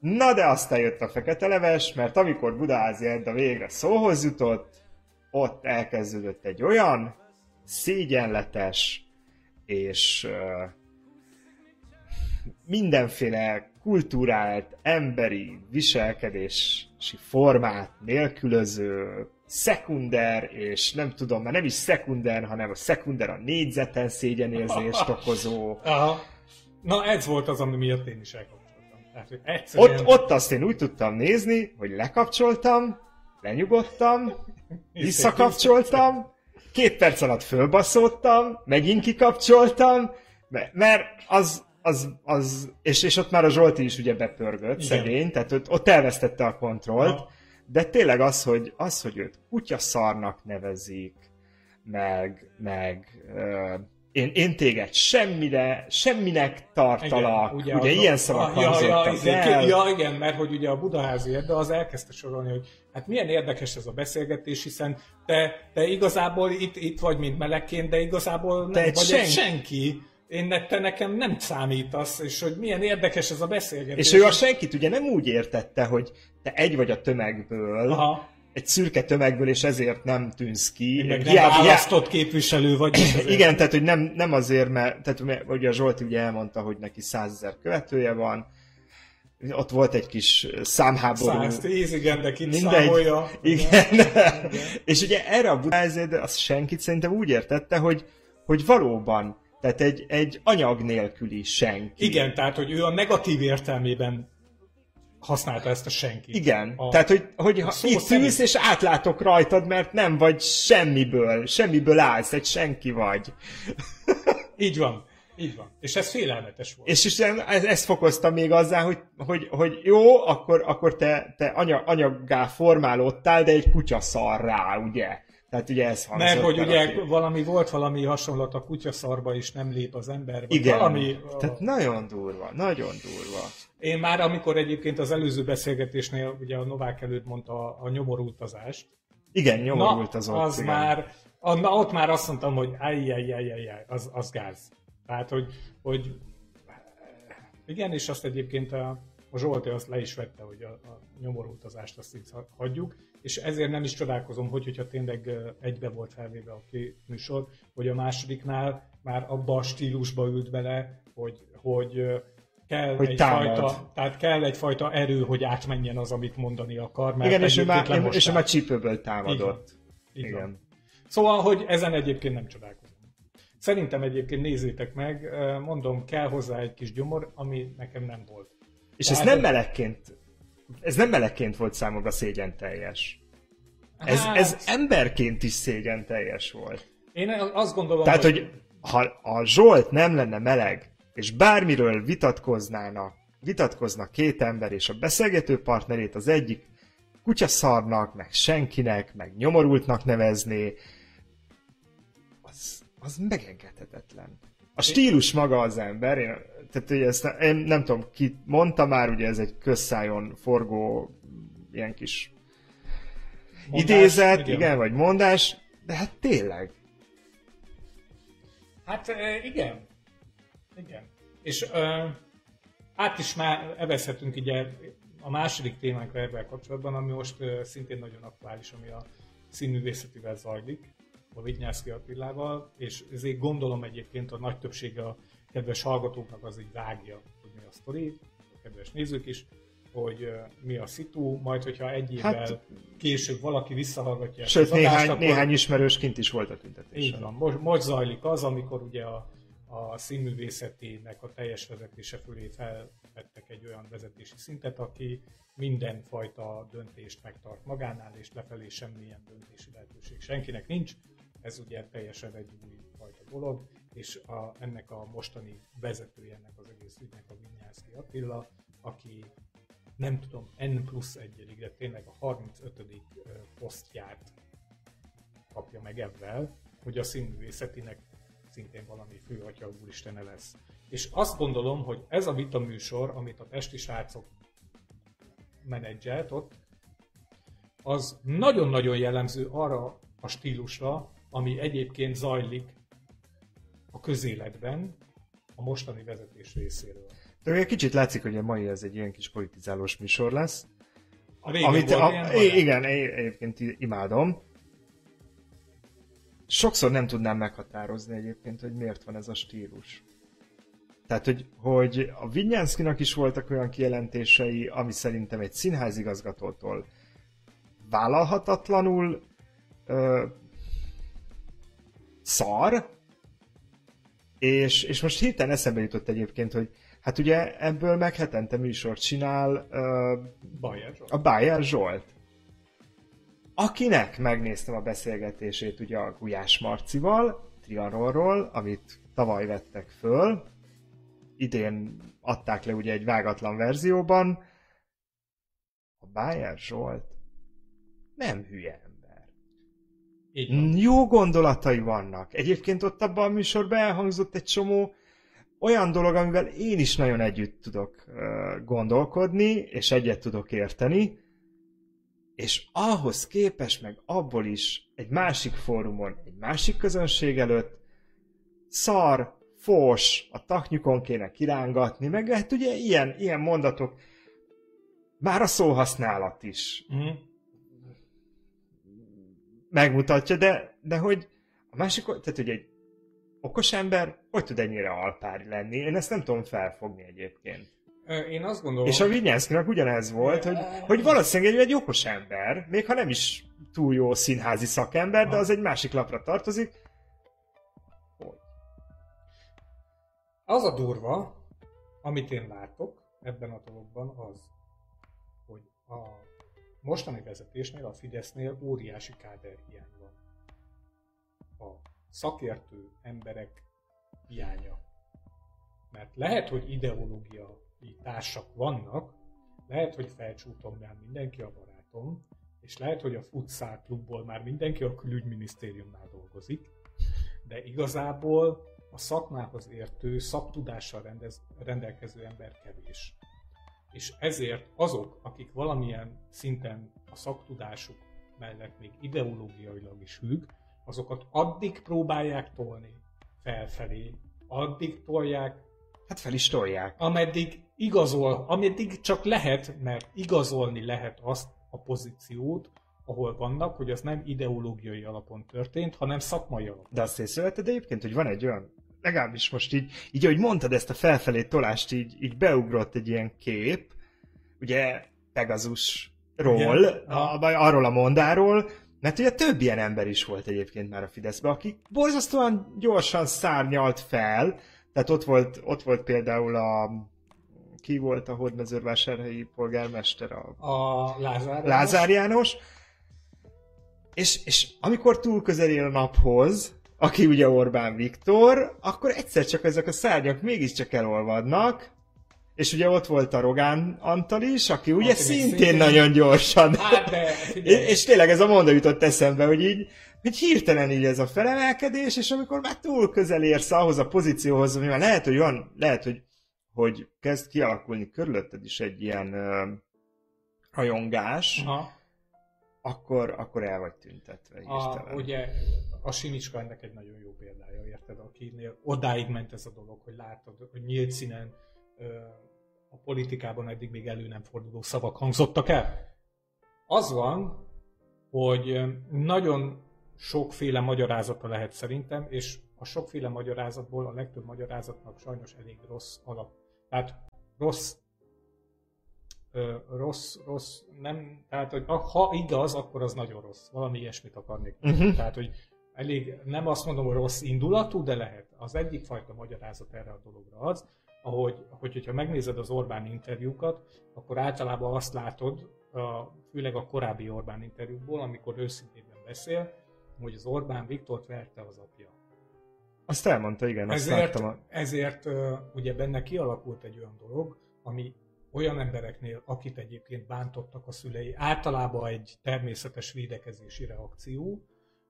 na de aztán jött a fekete leves, mert amikor Budaházi Edda végre szóhoz jutott, ott elkezdődött egy olyan szégyenletes és mindenféle kultúrált, emberi viselkedési formát nélkülöző, szekunder, és nem tudom, már nem is szekunder, hanem a szekunder a négyzeten szégyenérzést okozó. Aha. Na ez volt az, ami miatt én is elkapcsoltam. Tehát, egyszerűen... Ott, ott azt én úgy tudtam nézni, hogy lekapcsoltam, lenyugodtam, visszakapcsoltam, két perc alatt fölbaszódtam, megint kikapcsoltam, me- mert az, az, az és, és ott már a Zsolti is ugye bepörgött, Igen. szegény, tehát ott, ott elvesztette a kontrollt, Aha. De tényleg az, hogy, az, hogy őt kutyaszarnak nevezik, meg, meg ö, én, én téged semmire, semminek tartalak, ugye, ugye az- ilyen szavak Ah, ja, ja, el. ja, igen, mert hogy ugye a Budaházi Edda az elkezdte sorolni, hogy hát milyen érdekes ez a beszélgetés, hiszen te, te igazából itt, itt vagy, mint melegként, de igazából nem Te vagy senki. senki. Én ne, te nekem nem számítasz, és hogy milyen érdekes ez a beszélgetés. És ő a senkit ugye nem úgy értette, hogy te egy vagy a tömegből, Aha, egy szürke tömegből, és ezért nem tűnsz ki. meg nem Hiába- választott képviselő vagy. Igen, tehát hogy nem, nem azért, mert tehát, mert ugye a Zsolti ugye elmondta, hogy neki százezer követője van, ott volt egy kis számháború. 110, igen, de kint Mindegy. számolja. Igen. és ugye erre a Budázéd azt senkit szerintem úgy értette, hogy, hogy valóban, tehát egy, egy anyag nélküli senki. Igen, tehát, hogy ő a negatív értelmében használta ezt a senkit. Igen, A- tehát hogy, hogy ha itt szerint. ülsz és átlátok rajtad, mert nem vagy semmiből, semmiből állsz, egy senki vagy. Így van. Így van. És ez félelmetes volt. És is ez, ez fokozta még azzá, hogy, hogy, hogy jó, akkor, akkor te, te anya, anyaggá formálódtál, de egy kutya szar rá, ugye? Tehát ugye ez hangzott Mert hogy ugye a- valami volt valami hasonlat a kutyaszarba is nem lép az ember. Vagy Igen, Valami, tehát nagyon durva, nagyon durva. Én már amikor egyébként az előző beszélgetésnél ugye a Novák előtt mondta a, a nyomorultazást. Igen, nyomorult az ott. az igen. már, a, na, ott már azt mondtam, hogy ajjajjajjajjaj, az, az gáz. Tehát, hogy, hogy igen, és azt egyébként a, a Zsolti azt le is vette, hogy a, a nyomorultazást azt így hagyjuk, és ezért nem is csodálkozom, hogy, hogyha tényleg egybe volt felvéve a két műsor, hogy a másodiknál már abba a stílusba ült bele, hogy, hogy kell Hogy egyfajta, tehát kell egyfajta erő, hogy átmenjen az, amit mondani akar, mert Igen, és ő, már, és lemosták. ő már csípőből támadott. Van. Igen. Szóval, hogy ezen egyébként nem csodálkozom. Szerintem egyébként nézzétek meg, mondom, kell hozzá egy kis gyomor, ami nekem nem volt. És ez Tehát- nem melegként, ez nem melegként volt számomra szégyen teljes. Ez, Hát, ez emberként is szégyen teljes volt. Én azt gondolom, Tehát, hogy ha a Zsolt nem lenne meleg, és bármiről vitatkoznának, vitatkoznak két ember, és a beszélgető partnerét az egyik kutyaszarnak, meg senkinek, meg nyomorultnak nevezné, az, az megengedhetetlen. A stílus maga az ember, én, tehát ugye ezt én nem tudom, ki mondta már, ugye ez egy közszájon forgó ilyen kis Mondás, idézet, igen. igen, vagy mondás, de hát tényleg. Hát igen. Igen. És ö, át is már evezhetünk ugye a második témánkra ebben kapcsolatban, ami most ö, szintén nagyon aktuális, ami a színművészetivel zajlik, a Vinyászki Attilával, és ezért gondolom egyébként a nagy többsége a kedves hallgatóknak az így vágja, hogy mi a sztori, a kedves nézők is, hogy mi a szitu, majd hogyha egy évvel Hát- később valaki visszahallgatja ezt Sőt, az adást, néhány, akkor- néhány ismerős kint is volt a tüntetésen. így van. Most, most zajlik az, amikor ugye a, a színművészetének a teljes vezetése fölé felvettek egy olyan vezetési szintet, aki mindenfajta döntést megtart magánál, és lefelé semmilyen döntési lehetőség senkinek nincs. Ez ugye teljesen egy új fajta dolog, és a, ennek a mostani vezetője ennek az egész ügynek a Vinyászki Attila, aki nem tudom, N plusz egyedik, de tényleg a 35. ö, posztját kapja meg ebben, hogy a színművészetinek szintén valami főatya úristene lesz. És azt gondolom, hogy ez a vita műsor, amit a Pesti srácok menedzselt ott, az nagyon-nagyon jellemző arra a stílusra, ami egyébként zajlik a közéletben a mostani vezetés részéről. De egy kicsit látszik, hogy a mai ez egy ilyen kis politizálós műsor lesz. A régen Amit, volt a, ilyen, igen, én egyébként imádom. Sokszor nem tudnám meghatározni egyébként, hogy miért van ez a stílus. Tehát, hogy, hogy a Vinyánszkinak is voltak olyan kijelentései, ami szerintem egy színházigazgatótól vállalhatatlanul ö, szar, és, és most hirtelen eszembe jutott egyébként, hogy hát ugye ebből meg hetente műsort csinál ö, Bajer Zsolt. a Bayer Zsolt. Akinek megnéztem a beszélgetését ugye a Gulyás Marcival, Trianonról, amit tavaly vettek föl, idén adták le ugye egy vágatlan verzióban, a Bayer Zsolt nem hülye. Jó gondolatai vannak. Egyébként ott abban a műsorban elhangzott egy csomó olyan dolog, amivel én is nagyon együtt tudok ö, gondolkodni, és egyet tudok érteni, és ahhoz képes meg abból is egy másik fórumon, egy másik közönség előtt szar, fos, a taknyukon kéne kirángatni, meg hát ugye ilyen, ilyen mondatok, már a szóhasználat is Mhm. Megmutatja, de, de hogy a másik, tehát hogy egy okos ember hogy tud ennyire alpári lenni? Én ezt nem tudom felfogni egyébként. Én azt gondolom... És a Vinyánszkinak ugyanez volt, hogy, hogy valószínűleg egy, okos ember, még ha nem is túl jó színházi szakember, de az egy másik lapra tartozik. Az a durva, amit én látok ebben a dologban, az, hogy a mostani vezetésnél, a Fidesznél óriási káderhiány van. A szakértő emberek hiánya. Mert lehet, hogy ideológiai társak vannak, lehet, hogy felcsúton már mindenki a barátom, és lehet, hogy a futszál klubból már mindenki a külügyminisztériumnál dolgozik, de igazából a szakmához értő, szaktudással rendez, rendelkező ember kevés. És ezért azok, akik valamilyen szinten a szaktudásuk mellett még ideológiailag is hűg, azokat addig próbálják tolni felfelé, addig tolják, Hát fel is tolják. ameddig igazol, ameddig csak lehet, mert igazolni lehet azt a pozíciót, ahol vannak, hogy az nem ideológiai alapon történt, hanem szakmai alapon. De azt észrevetted egyébként, hogy van egy olyan, legalábbis most így, így ahogy mondtad ezt a felfelé tolást, így, így beugrott egy ilyen kép, ugye Pegasusról, a, arról a mondáról, mert ugye több ilyen ember is volt egyébként már a Fideszben, aki borzasztóan gyorsan szárnyalt fel, tehát ott volt, ott volt például a ki volt a hódmezővásárhelyi polgármester, a A Lázár. János- Lázár János, és, és amikor túl közel él a naphoz, aki ugye Orbán Viktor, akkor egyszer csak ezek a szárnyak mégiscsak elolvadnak, és ugye ott volt a Rogán Antal is, aki ugye szintén szintén- nagyon gyorsan. Hát de, figyelj, és, tényleg ez a monda jutott eszembe, hogy így, hogy hirtelen így ez a felemelkedés, és amikor már túl közel érsz ahhoz a pozícióhoz, ami már lehet, hogy van, lehet, hogy, hogy kezd kialakulni körülötted is egy ilyen ö, rajongás, Aha. akkor, akkor el vagy tüntetve A, ugye a Simicska ennek egy nagyon jó példája, érted? Akinél odáig ment ez a dolog, hogy látod, hogy nyílt színen a politikában eddig még elő nem forduló szavak hangzottak el. Az van, hogy nagyon sokféle magyarázata lehet szerintem, és a sokféle magyarázatból a legtöbb magyarázatnak sajnos elég rossz alap. Tehát rossz ö, rossz, rossz, nem, tehát hogy ha igaz, akkor az nagyon rossz. Valami ilyesmit akarnék. Mhm. Tehát, hogy elég, nem azt mondom, hogy rossz indulatú, de lehet. Az egyik fajta magyarázat erre a dologra az, ahogy, hogy, hogyha megnézed az Orbán interjúkat, akkor általában azt látod, a, főleg a korábbi Orbán interjúkból, amikor őszintében beszél, hogy az Orbán Viktort verte az apja. Azt elmondta, igen, azt Ezért, láttam. A... ezért ugye benne kialakult egy olyan dolog, ami olyan embereknél, akit egyébként bántottak a szülei, általában egy természetes védekezési reakció,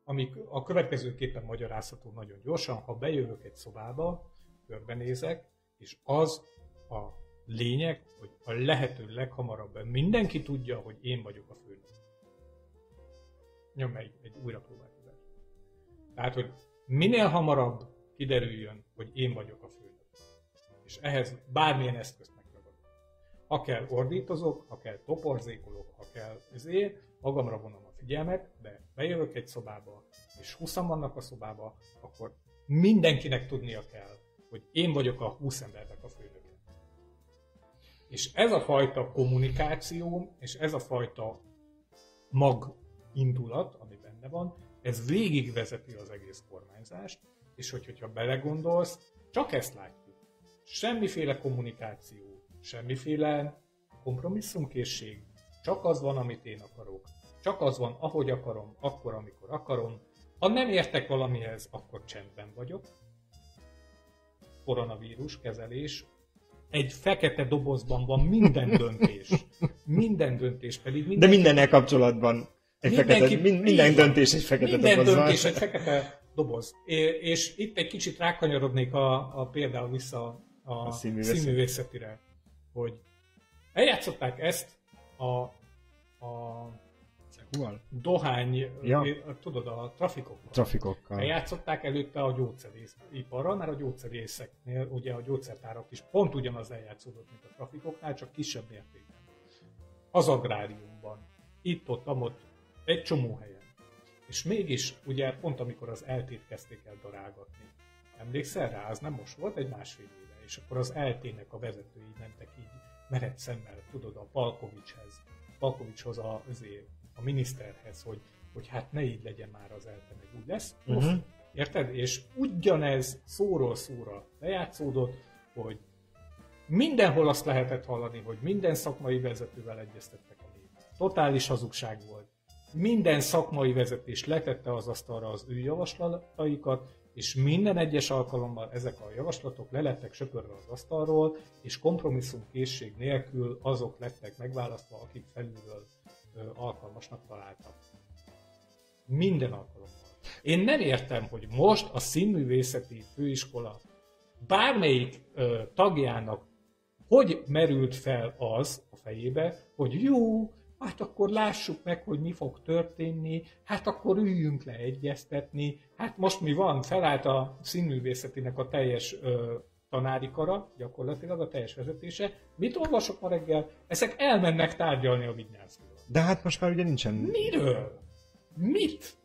ami a következőképpen magyarázható nagyon gyorsan, ha bejövök egy szobába, körbenézek, és az a lényeg, hogy a lehető leghamarabb mindenki tudja, hogy én vagyok a főnök. Nyom egy, egy újra próbálkozás. Tehát, hogy minél hamarabb kiderüljön, hogy én vagyok a főnök. És ehhez bármilyen eszközt megragadok. Ha kell ordítozok, ha kell toporzékolok, ha kell ezért, magamra vonom figyelmet, de bejövök egy szobába, és 20 vannak a szobába, akkor mindenkinek tudnia kell, hogy én vagyok a 20 embernek a főnöke. És ez a fajta kommunikáció, és ez a fajta mag indulat, ami benne van, ez végigvezeti az egész kormányzást, és hogy, hogyha belegondolsz, csak ezt látjuk. Semmiféle kommunikáció, semmiféle kompromisszumkészség, csak az van, amit én akarok. Csak az van, ahogy akarom, akkor, amikor akarom. Ha nem értek valamihez, akkor csendben vagyok. Koronavírus kezelés. Egy fekete dobozban van minden döntés. Minden döntés pedig De minden mindennel kapcsolatban egy Mindenki- fekete, mind, minden döntés egy fekete minden doboz van. döntés egy fekete doboz. É- És itt egy kicsit rákanyarodnék a, a például vissza A a színművészet. színművészetire, hogy eljátszották ezt a, a Hol? dohány, Ja. tudod, a trafikokkal. Trafikokkal. Eljátszották előtte a gyógyszerészparral, mert a gyógyszerészeknél ugye a gyógyszertárak is pont ugyanaz eljátszódott, mint a trafikoknál, csak kisebb mértékben. Az agráriumban, itt-ott, amott, egy csomó helyen. És mégis, ugye pont amikor az eltét kezdték el darálgatni. Emlékszel rá? Az nem most volt, egy másfél éve. és akkor az LT-nek a vezetői mentek így mered szemmel, tudod, a Palkovicshez, Palkovicshoz a, azért, a miniszterhez, hogy, hogy hát ne így legyen már az ELTE, meg úgy lesz. Uh-huh. Érted? És ugyanez szóról szóra lejátszódott, hogy mindenhol azt lehetett hallani, hogy minden szakmai vezetővel egyeztettek a lét. Totális hazugság volt. Minden szakmai vezetés letette az asztalra az ő javaslataikat, és minden egyes alkalommal ezek a javaslatok lelettek söpörve az asztalról, és kompromisszum készség nélkül azok lettek megválasztva, akik felülről alkalmasnak találtak. Minden alkalommal. Én nem értem, hogy most a színművészeti főiskola bármelyik ö, tagjának hogy merült fel az a fejébe, hogy jó, hát akkor lássuk meg, hogy mi fog történni, hát akkor üljünk le egyeztetni, hát most mi van, felállt a színművészetinek a teljes ö, tanári kara, gyakorlatilag a teljes vezetése. Mit olvasok ma reggel? Ezek elmennek tárgyalni a Vignyánszkival. De hát most már ugye nincsen... Miről? Mit?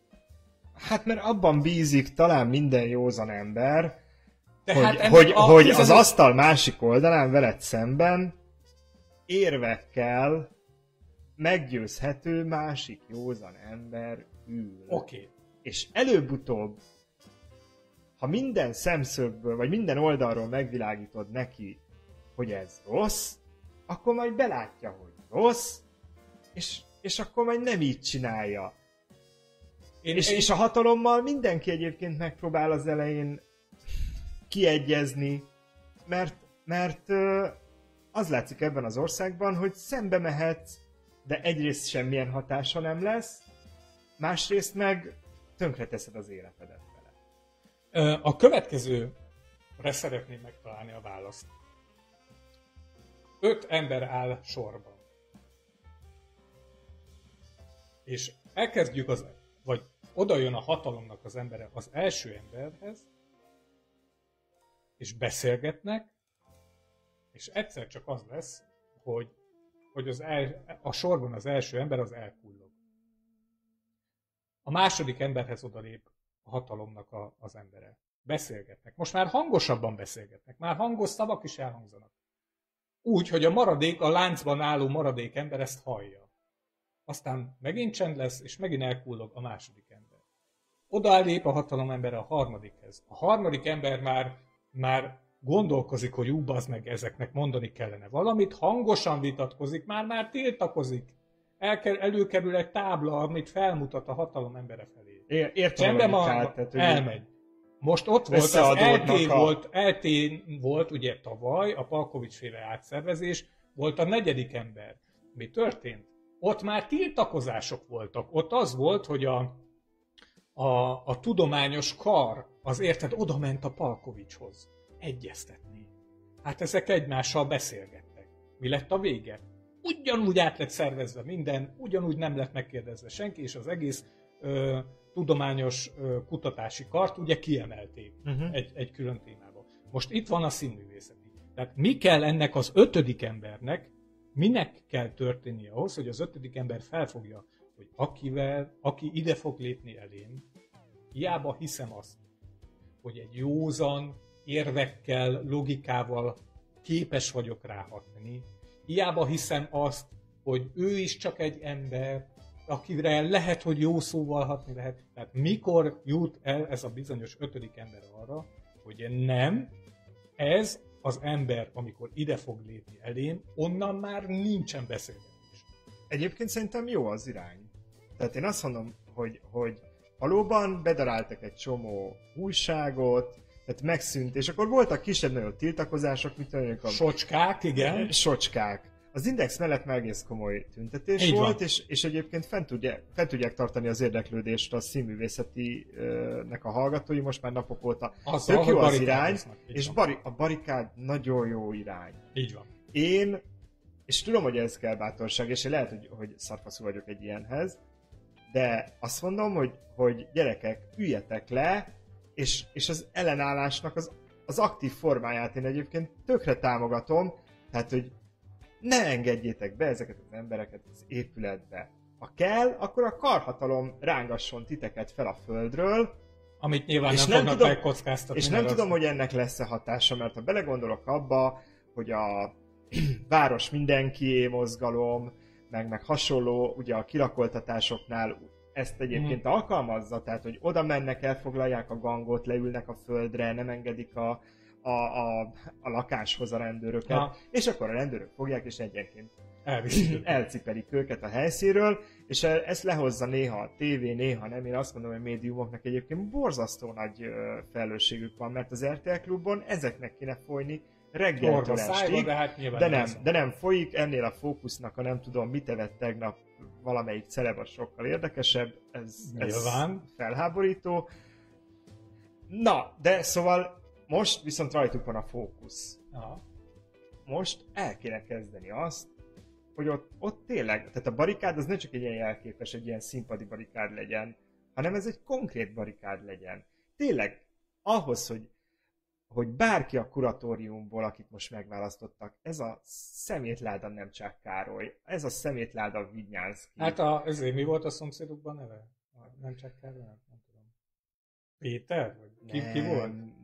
Hát mert abban bízik talán minden józan ember, Tehát hogy, ennek hogy, a hogy az 15 asztal másik oldalán veled szemben érvekkel meggyőzhető másik józan ember ül. Oké. Okay. És előbb-utóbb, ha minden szemszögből, vagy minden oldalról megvilágítod neki, hogy ez rossz, akkor majd belátja, hogy rossz, és, és akkor majd nem így csinálja. Én, És, én, és a hatalommal mindenki egyébként megpróbál az elején kiegyezni, mert, mert az látszik ebben az országban, hogy szembe mehetsz, de egyrészt semmilyen hatása nem lesz, másrészt meg tönkreteszed az életedet vele. A következőre szeretném megtalálni a választ. Öt ember áll sorban. És elkezdjük az, vagy oda jön a hatalomnak az embere az első emberhez, és beszélgetnek, és egyszer csak az lesz, hogy, hogy az el, a sorban az első ember az elkullog. A második emberhez odalép a hatalomnak a, az embere. Beszélgetnek. Most már hangosabban beszélgetnek. Már hangos szavak is elhangzanak. Úgy, hogy a maradék, a láncban álló maradék ember ezt hallja. Aztán megint csend lesz, és megint elkullog a második ember. Oda lép a hatalom ember a harmadikhez. A harmadik ember már, már gondolkozik, hogy ú, meg, ezeknek mondani kellene valamit, hangosan vitatkozik, már-már tiltakozik. Elker, előkerül egy tábla, amit felmutat a hatalom embere felé. É- Értem, Csendben van, tehát, elmegy. Most ott volt, az LT a- volt, LT volt ugye tavaly, a Palkovics féle átszervezés, volt a negyedik ember. Mi történt? Ott már tiltakozások voltak. Ott az volt, hogy a, a, a tudományos kar az érted oda ment a Palkovicshoz egyeztetni. Hát ezek egymással beszélgettek. Mi lett a vége? Ugyanúgy át lett szervezve minden, ugyanúgy nem lett megkérdezve senki, és az egész ö, tudományos ö, kutatási kart ugye kiemelték Uh-huh. egy, egy külön témába. Most itt van a színművészeti. Tehát mi kell ennek az ötödik embernek, minek kell történnie ahhoz, hogy az ötödik ember felfogja, hogy akivel, aki ide fog lépni elém, hiába hiszem azt, hogy egy józan, érvekkel, logikával képes vagyok ráhatni, hiába hiszem azt, hogy ő is csak egy ember, akire lehet, hogy jó szóval hatni lehet. Tehát mikor jut el ez a bizonyos ötödik ember arra, hogy nem, ez az ember, amikor ide fog lépni elém, onnan már nincsen beszélgetés. Egyébként szerintem jó az irány. Tehát én azt mondom, hogy, hogy valóban bedaráltak egy csomó újságot, tehát megszűnt, és akkor voltak kisebb-nagyobb tiltakozások, mint mondjuk a Socskák, igen. socskák. Az Index mellett már egész komoly tüntetés Így van. volt, és, és egyébként fent, tudja, fent tudják tartani az érdeklődést a színművészeti-nek a hallgatói most már napok óta. Azzal, Tök jó az irány, és van. bari, a barikád nagyon jó irány. Így van. Én, és tudom, hogy ez kell bátorság, és én lehet, hogy, hogy szarfaszú vagyok egy ilyenhez, de azt mondom, hogy, hogy gyerekek, üljetek le, és, és az ellenállásnak az, az aktív formáját én egyébként tökre támogatom, tehát, hogy ne engedjétek be ezeket az embereket az épületbe. Ha kell, akkor a karhatalom rángasson titeket fel a földről, Amit nyilván És nem, nem tudom- megkockáztatni. És nem tudom, hogy ennek lesz-e hatása, mert ha belegondolok abba, hogy a város mindenkié mozgalom, meg, meg hasonló, ugye a kilakoltatásoknál ezt egyébként alkalmazza, tehát hogy oda mennek, elfoglalják a gangot, leülnek a földre, nem engedik a, a, a, a lakáshoz a rendőröket, Ha. és akkor a rendőrök fogják, és egyenként Elviszik elcipelik őket a helyszínről, és e- ezt lehozza néha a tévé, néha nem. Én azt mondom, hogy médiumoknak egyébként borzasztó nagy felelősségük van, mert az RTL klubon ezeknek kéne folyni reggeltől estig, de hát de nem, a- de nem folyik, ennél a fókusznak a nem tudom, mit evett tegnap valamelyik celeb, az sokkal érdekesebb, ez, ez felháborító. Na, de szóval most viszont rajtuk van a fókusz Aha. most el kéne kezdeni azt, hogy ott, ott tényleg, tehát a barikád az ne csak egy ilyen jelképes, egy ilyen színpadi barikád legyen, hanem ez egy konkrét barikád legyen. Tényleg, ahhoz, hogy, hogy bárki a kuratóriumból, akit most megválasztottak, ez a szemétláda nem csak Károly, ez a szemétláda Vignyánszki. Hát a, ezért mi volt a szomszédokban neve? Nem csak Károly, nem, nem tudom. Péter? Vagy ki, ki volt?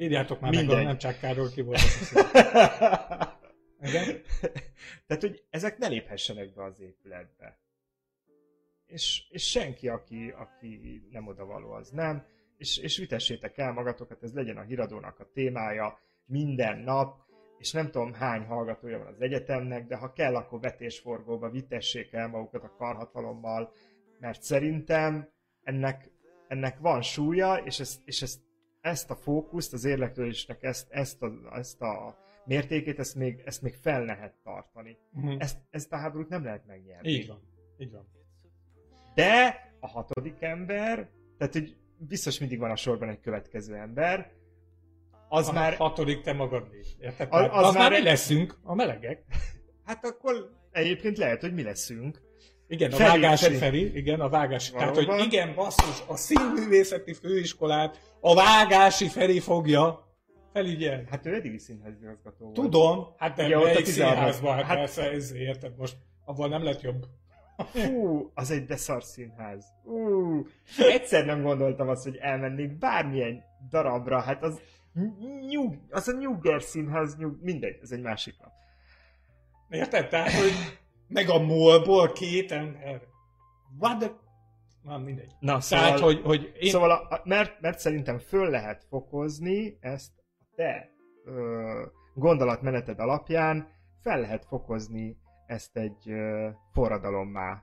Írjátok már meg, Mindegy. a nem csak Károly ki volt. Igen? Tehát, hogy ezek ne léphessenek be az épületbe. És, és senki, aki, aki nem odavaló, az nem. És, és vitessétek el magatokat, ez legyen a híradónak a témája minden nap, és nem tudom hány hallgatója van az egyetemnek, de ha kell, akkor vetésforgóba vitessék el magukat a karhatalommal, mert szerintem ennek, ennek van súlya, és, ezt, és ezt, ezt a fókuszt, az érdeklődésnek ezt, ezt, a, ezt a mértékét, ezt még, ezt még fel lehet tartani. Mhm. Ezt, ezt a háborút nem lehet megnyerni. Így van. Így van. De a hatodik ember, tehát hogy biztos mindig van a sorban egy következő ember, az a már, hatodik te magad légy. Érted? Az- az az, már már- mi leszünk, a melegek. hát akkor egyébként lehet, hogy mi leszünk. Igen, a Feri- vágási Feri. Feri, igen, a. Tehát, Valóban. hogy igen, basszus, a színművészeti főiskolát a vágási Feri fogja felügyelni. Hát ő eddig is színházigazgató volt. Tudom, hát de Ugye ott a melyik 16 színházban, hát, hát- persze, ez érted most, avval nem lett jobb. Fú, az egy beszar színház. Ú, egyszer nem gondoltam azt, hogy elmennék bármilyen darabra, hát az nyug, az a Nyugger színház, nyug, mindegy, ez egy másik nap. Érted? Tehát, hogy meg a molból két ember. What the... Na, mindegy. Na, Tehát, hogy, hogy én... Szóval, a, a, mert, mert szerintem föl lehet fokozni ezt a te ö, gondolatmeneted alapján, fel lehet fokozni ezt egy ö, forradalommá.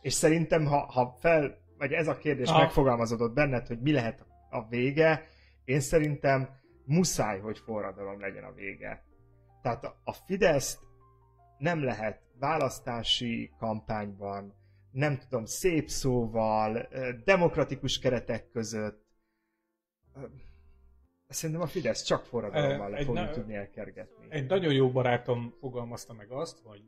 És szerintem, ha, ha fel, vagy ez a kérdés Aha. megfogalmazódott benned, hogy mi lehet a vége, én szerintem muszáj, hogy forradalom legyen a vége. Tehát a, a Fideszt nem lehet választási kampányban, nem tudom, szép szóval, demokratikus keretek között. Szerintem a Fidesz csak forradalommal le fogja tudni elkergetni. Egy nagyon jó barátom fogalmazta meg azt, hogy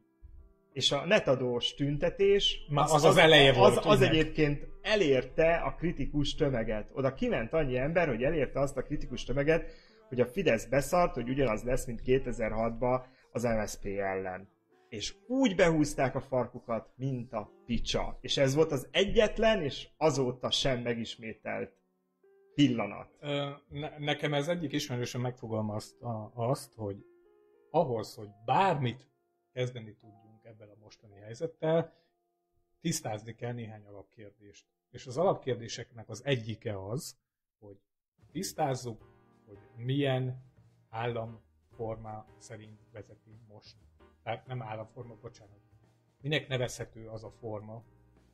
És a netadós tüntetés, Már az az eleje volt, az, az egyébként elérte a kritikus tömeget. Oda kiment annyi ember, hogy elérte azt a kritikus tömeget, hogy a Fidesz beszart, hogy ugyanaz lesz, mint 2006-ban az MSZP ellen. És úgy behúzták a farkukat, mint a picsa. És ez volt az egyetlen, és azóta sem megismételt pillanat. Ne, nekem ez egyik ismerősen megfogalmazta azt, hogy ahhoz, hogy bármit kezdeni tudjunk ebben a mostani helyzettel, tisztázni kell néhány alapkérdést. És az alapkérdéseknek az egyike az, hogy tisztázzuk, hogy milyen államforma szerint vezeti most. Tehát nem államforma, bocsánat. Minek nevezhető az a forma,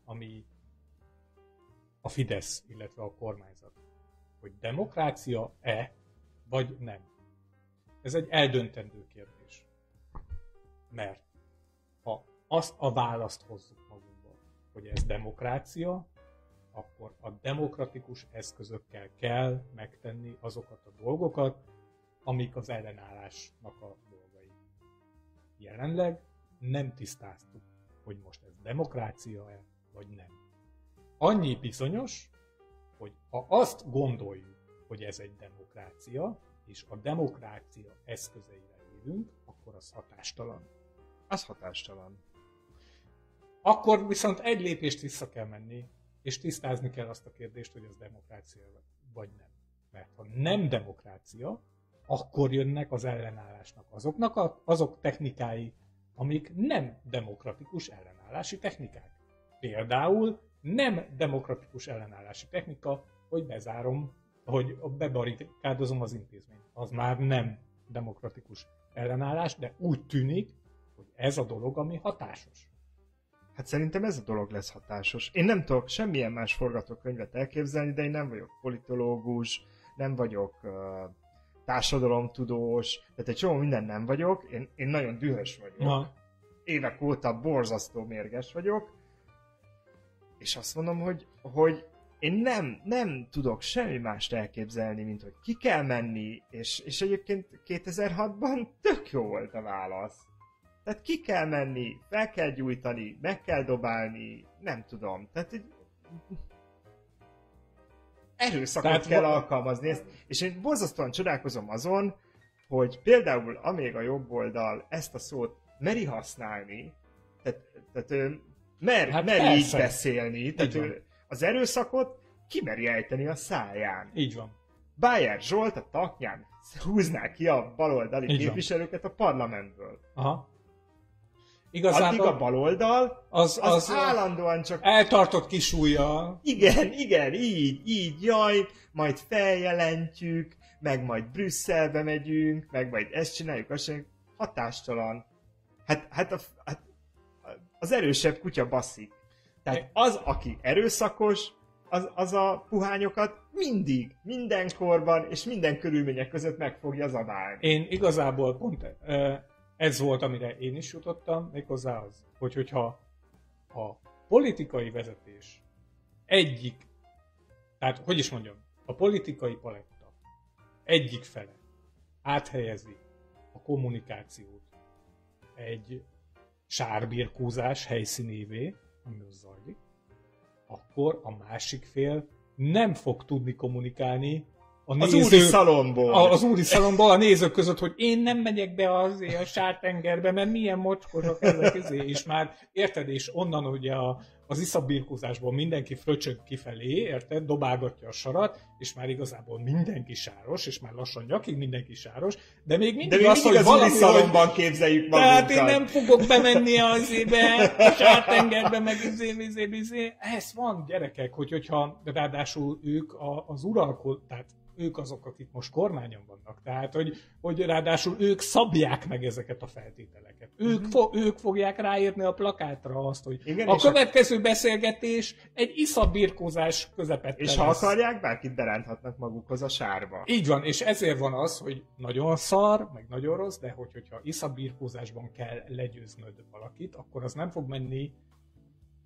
ami a Fidesz, illetve a kormányzat hogy demokrácia-e, vagy nem. Ez egy eldöntendő kérdés. Mert ha azt a választ hozzuk magunkba, hogy ez demokrácia, akkor a demokratikus eszközökkel kell megtenni azokat a dolgokat, amik az ellenállásnak a. Jelenleg nem tisztáztuk, hogy most ez demokrácia-e, vagy nem. Annyi bizonyos, hogy ha azt gondoljuk, hogy ez egy demokrácia, és a demokrácia eszközeire élünk, akkor az hatástalan. Az hatástalan. Akkor viszont egy lépést vissza kell menni, és tisztázni kell azt a kérdést, hogy az demokrácia vagy nem. Mert ha nem demokrácia, akkor jönnek az ellenállásnak azoknak a, azok technikái, amik nem demokratikus ellenállási technikák. Például nem demokratikus ellenállási technika, hogy bezárom, hogy bebarikádozom az intézményt. Az már nem demokratikus ellenállás, de úgy tűnik, hogy ez a dolog, ami hatásos. Hát szerintem ez a dolog lesz hatásos. Én nem tudok semmilyen más forgatókönyvet elképzelni, de én nem vagyok politológus, nem vagyok uh, társadalomtudós, tehát egy csomó minden nem vagyok, én, én nagyon dühös vagyok. Na. Évek óta borzasztó mérges vagyok, és azt mondom, hogy, hogy én nem, nem tudok semmi mást elképzelni, mint hogy ki kell menni, és, és egyébként 2006-ban tök jó volt a válasz. Tehát ki kell menni, fel kell gyújtani, meg kell dobálni, nem tudom. Tehát egy erőszakot Tehát kell va- alkalmazni. Ezt, és én borzasztóan csodálkozom azon, hogy például amíg a jobb oldal ezt a szót meri használni, tehát, tehát mer, hát mer így beszélni, tehát ő az erőszakot kimeri ejteni a száján. Így van. Bayer Zsolt a taknyán húzná ki a baloldali így képviselőket van. a parlamentből. Aha. Igazából Addig a baloldal az, az, az állandóan csak... Eltartott kisújja. Igen, igen, így, így, jaj, majd feljelentjük, meg majd Brüsszelbe megyünk, meg majd ezt csináljuk, azt csináljuk. Hatástalan. Hát, hát, a, hát az erősebb kutya basszik. Tehát az, aki erőszakos, az, az a puhányokat mindig, mindenkorban és minden körülmények között meg fogja zabálni. Én igazából pont ez volt, amire én is jutottam, méghozzá az, hogy hogyha a politikai vezetés egyik, tehát hogy is mondjam, a politikai paletta egyik fele áthelyezi a kommunikációt egy sárbirkózás helyszínévé, ami az zajlik, akkor a másik fél nem fog tudni kommunikálni a néző, az úri szalomból. A, az úri szalomból a nézők között, hogy én nem megyek be azért a sártengerbe, mert milyen mocskosok ezek közé, és már érted, és onnan ugye a, az iszabirkózásból mindenki fröcsög kifelé, érted, dobálgatja a sarat, és már igazából mindenki sáros, és már lassan nyakig mindenki sáros, de még mindig, de még az, mindig hogy valami szalomban hogy... képzeljük magunkat. Tehát én nem fogok bemenni az ébe, a sártengerbe, meg izé, izé, izé. Ez van, gyerekek, hogy, hogyha ráadásul ők a, az uralkodó, tehát ők azok, akik most kormányon vannak. Tehát, hogy, hogy ráadásul ők szabják meg ezeket a feltételeket. Ők, uh-huh. fo- ők fogják ráírni a plakátra azt, hogy Igen, a következő a... beszélgetés egy iszabirkózás közepette És lesz. ha akarják, bárkit beránthatnak magukhoz a sárba. Így van, és ezért van az, hogy nagyon szar, meg nagyon rossz, de hogy, hogyha iszabirkózásban kell legyőznöd valakit, akkor az nem fog menni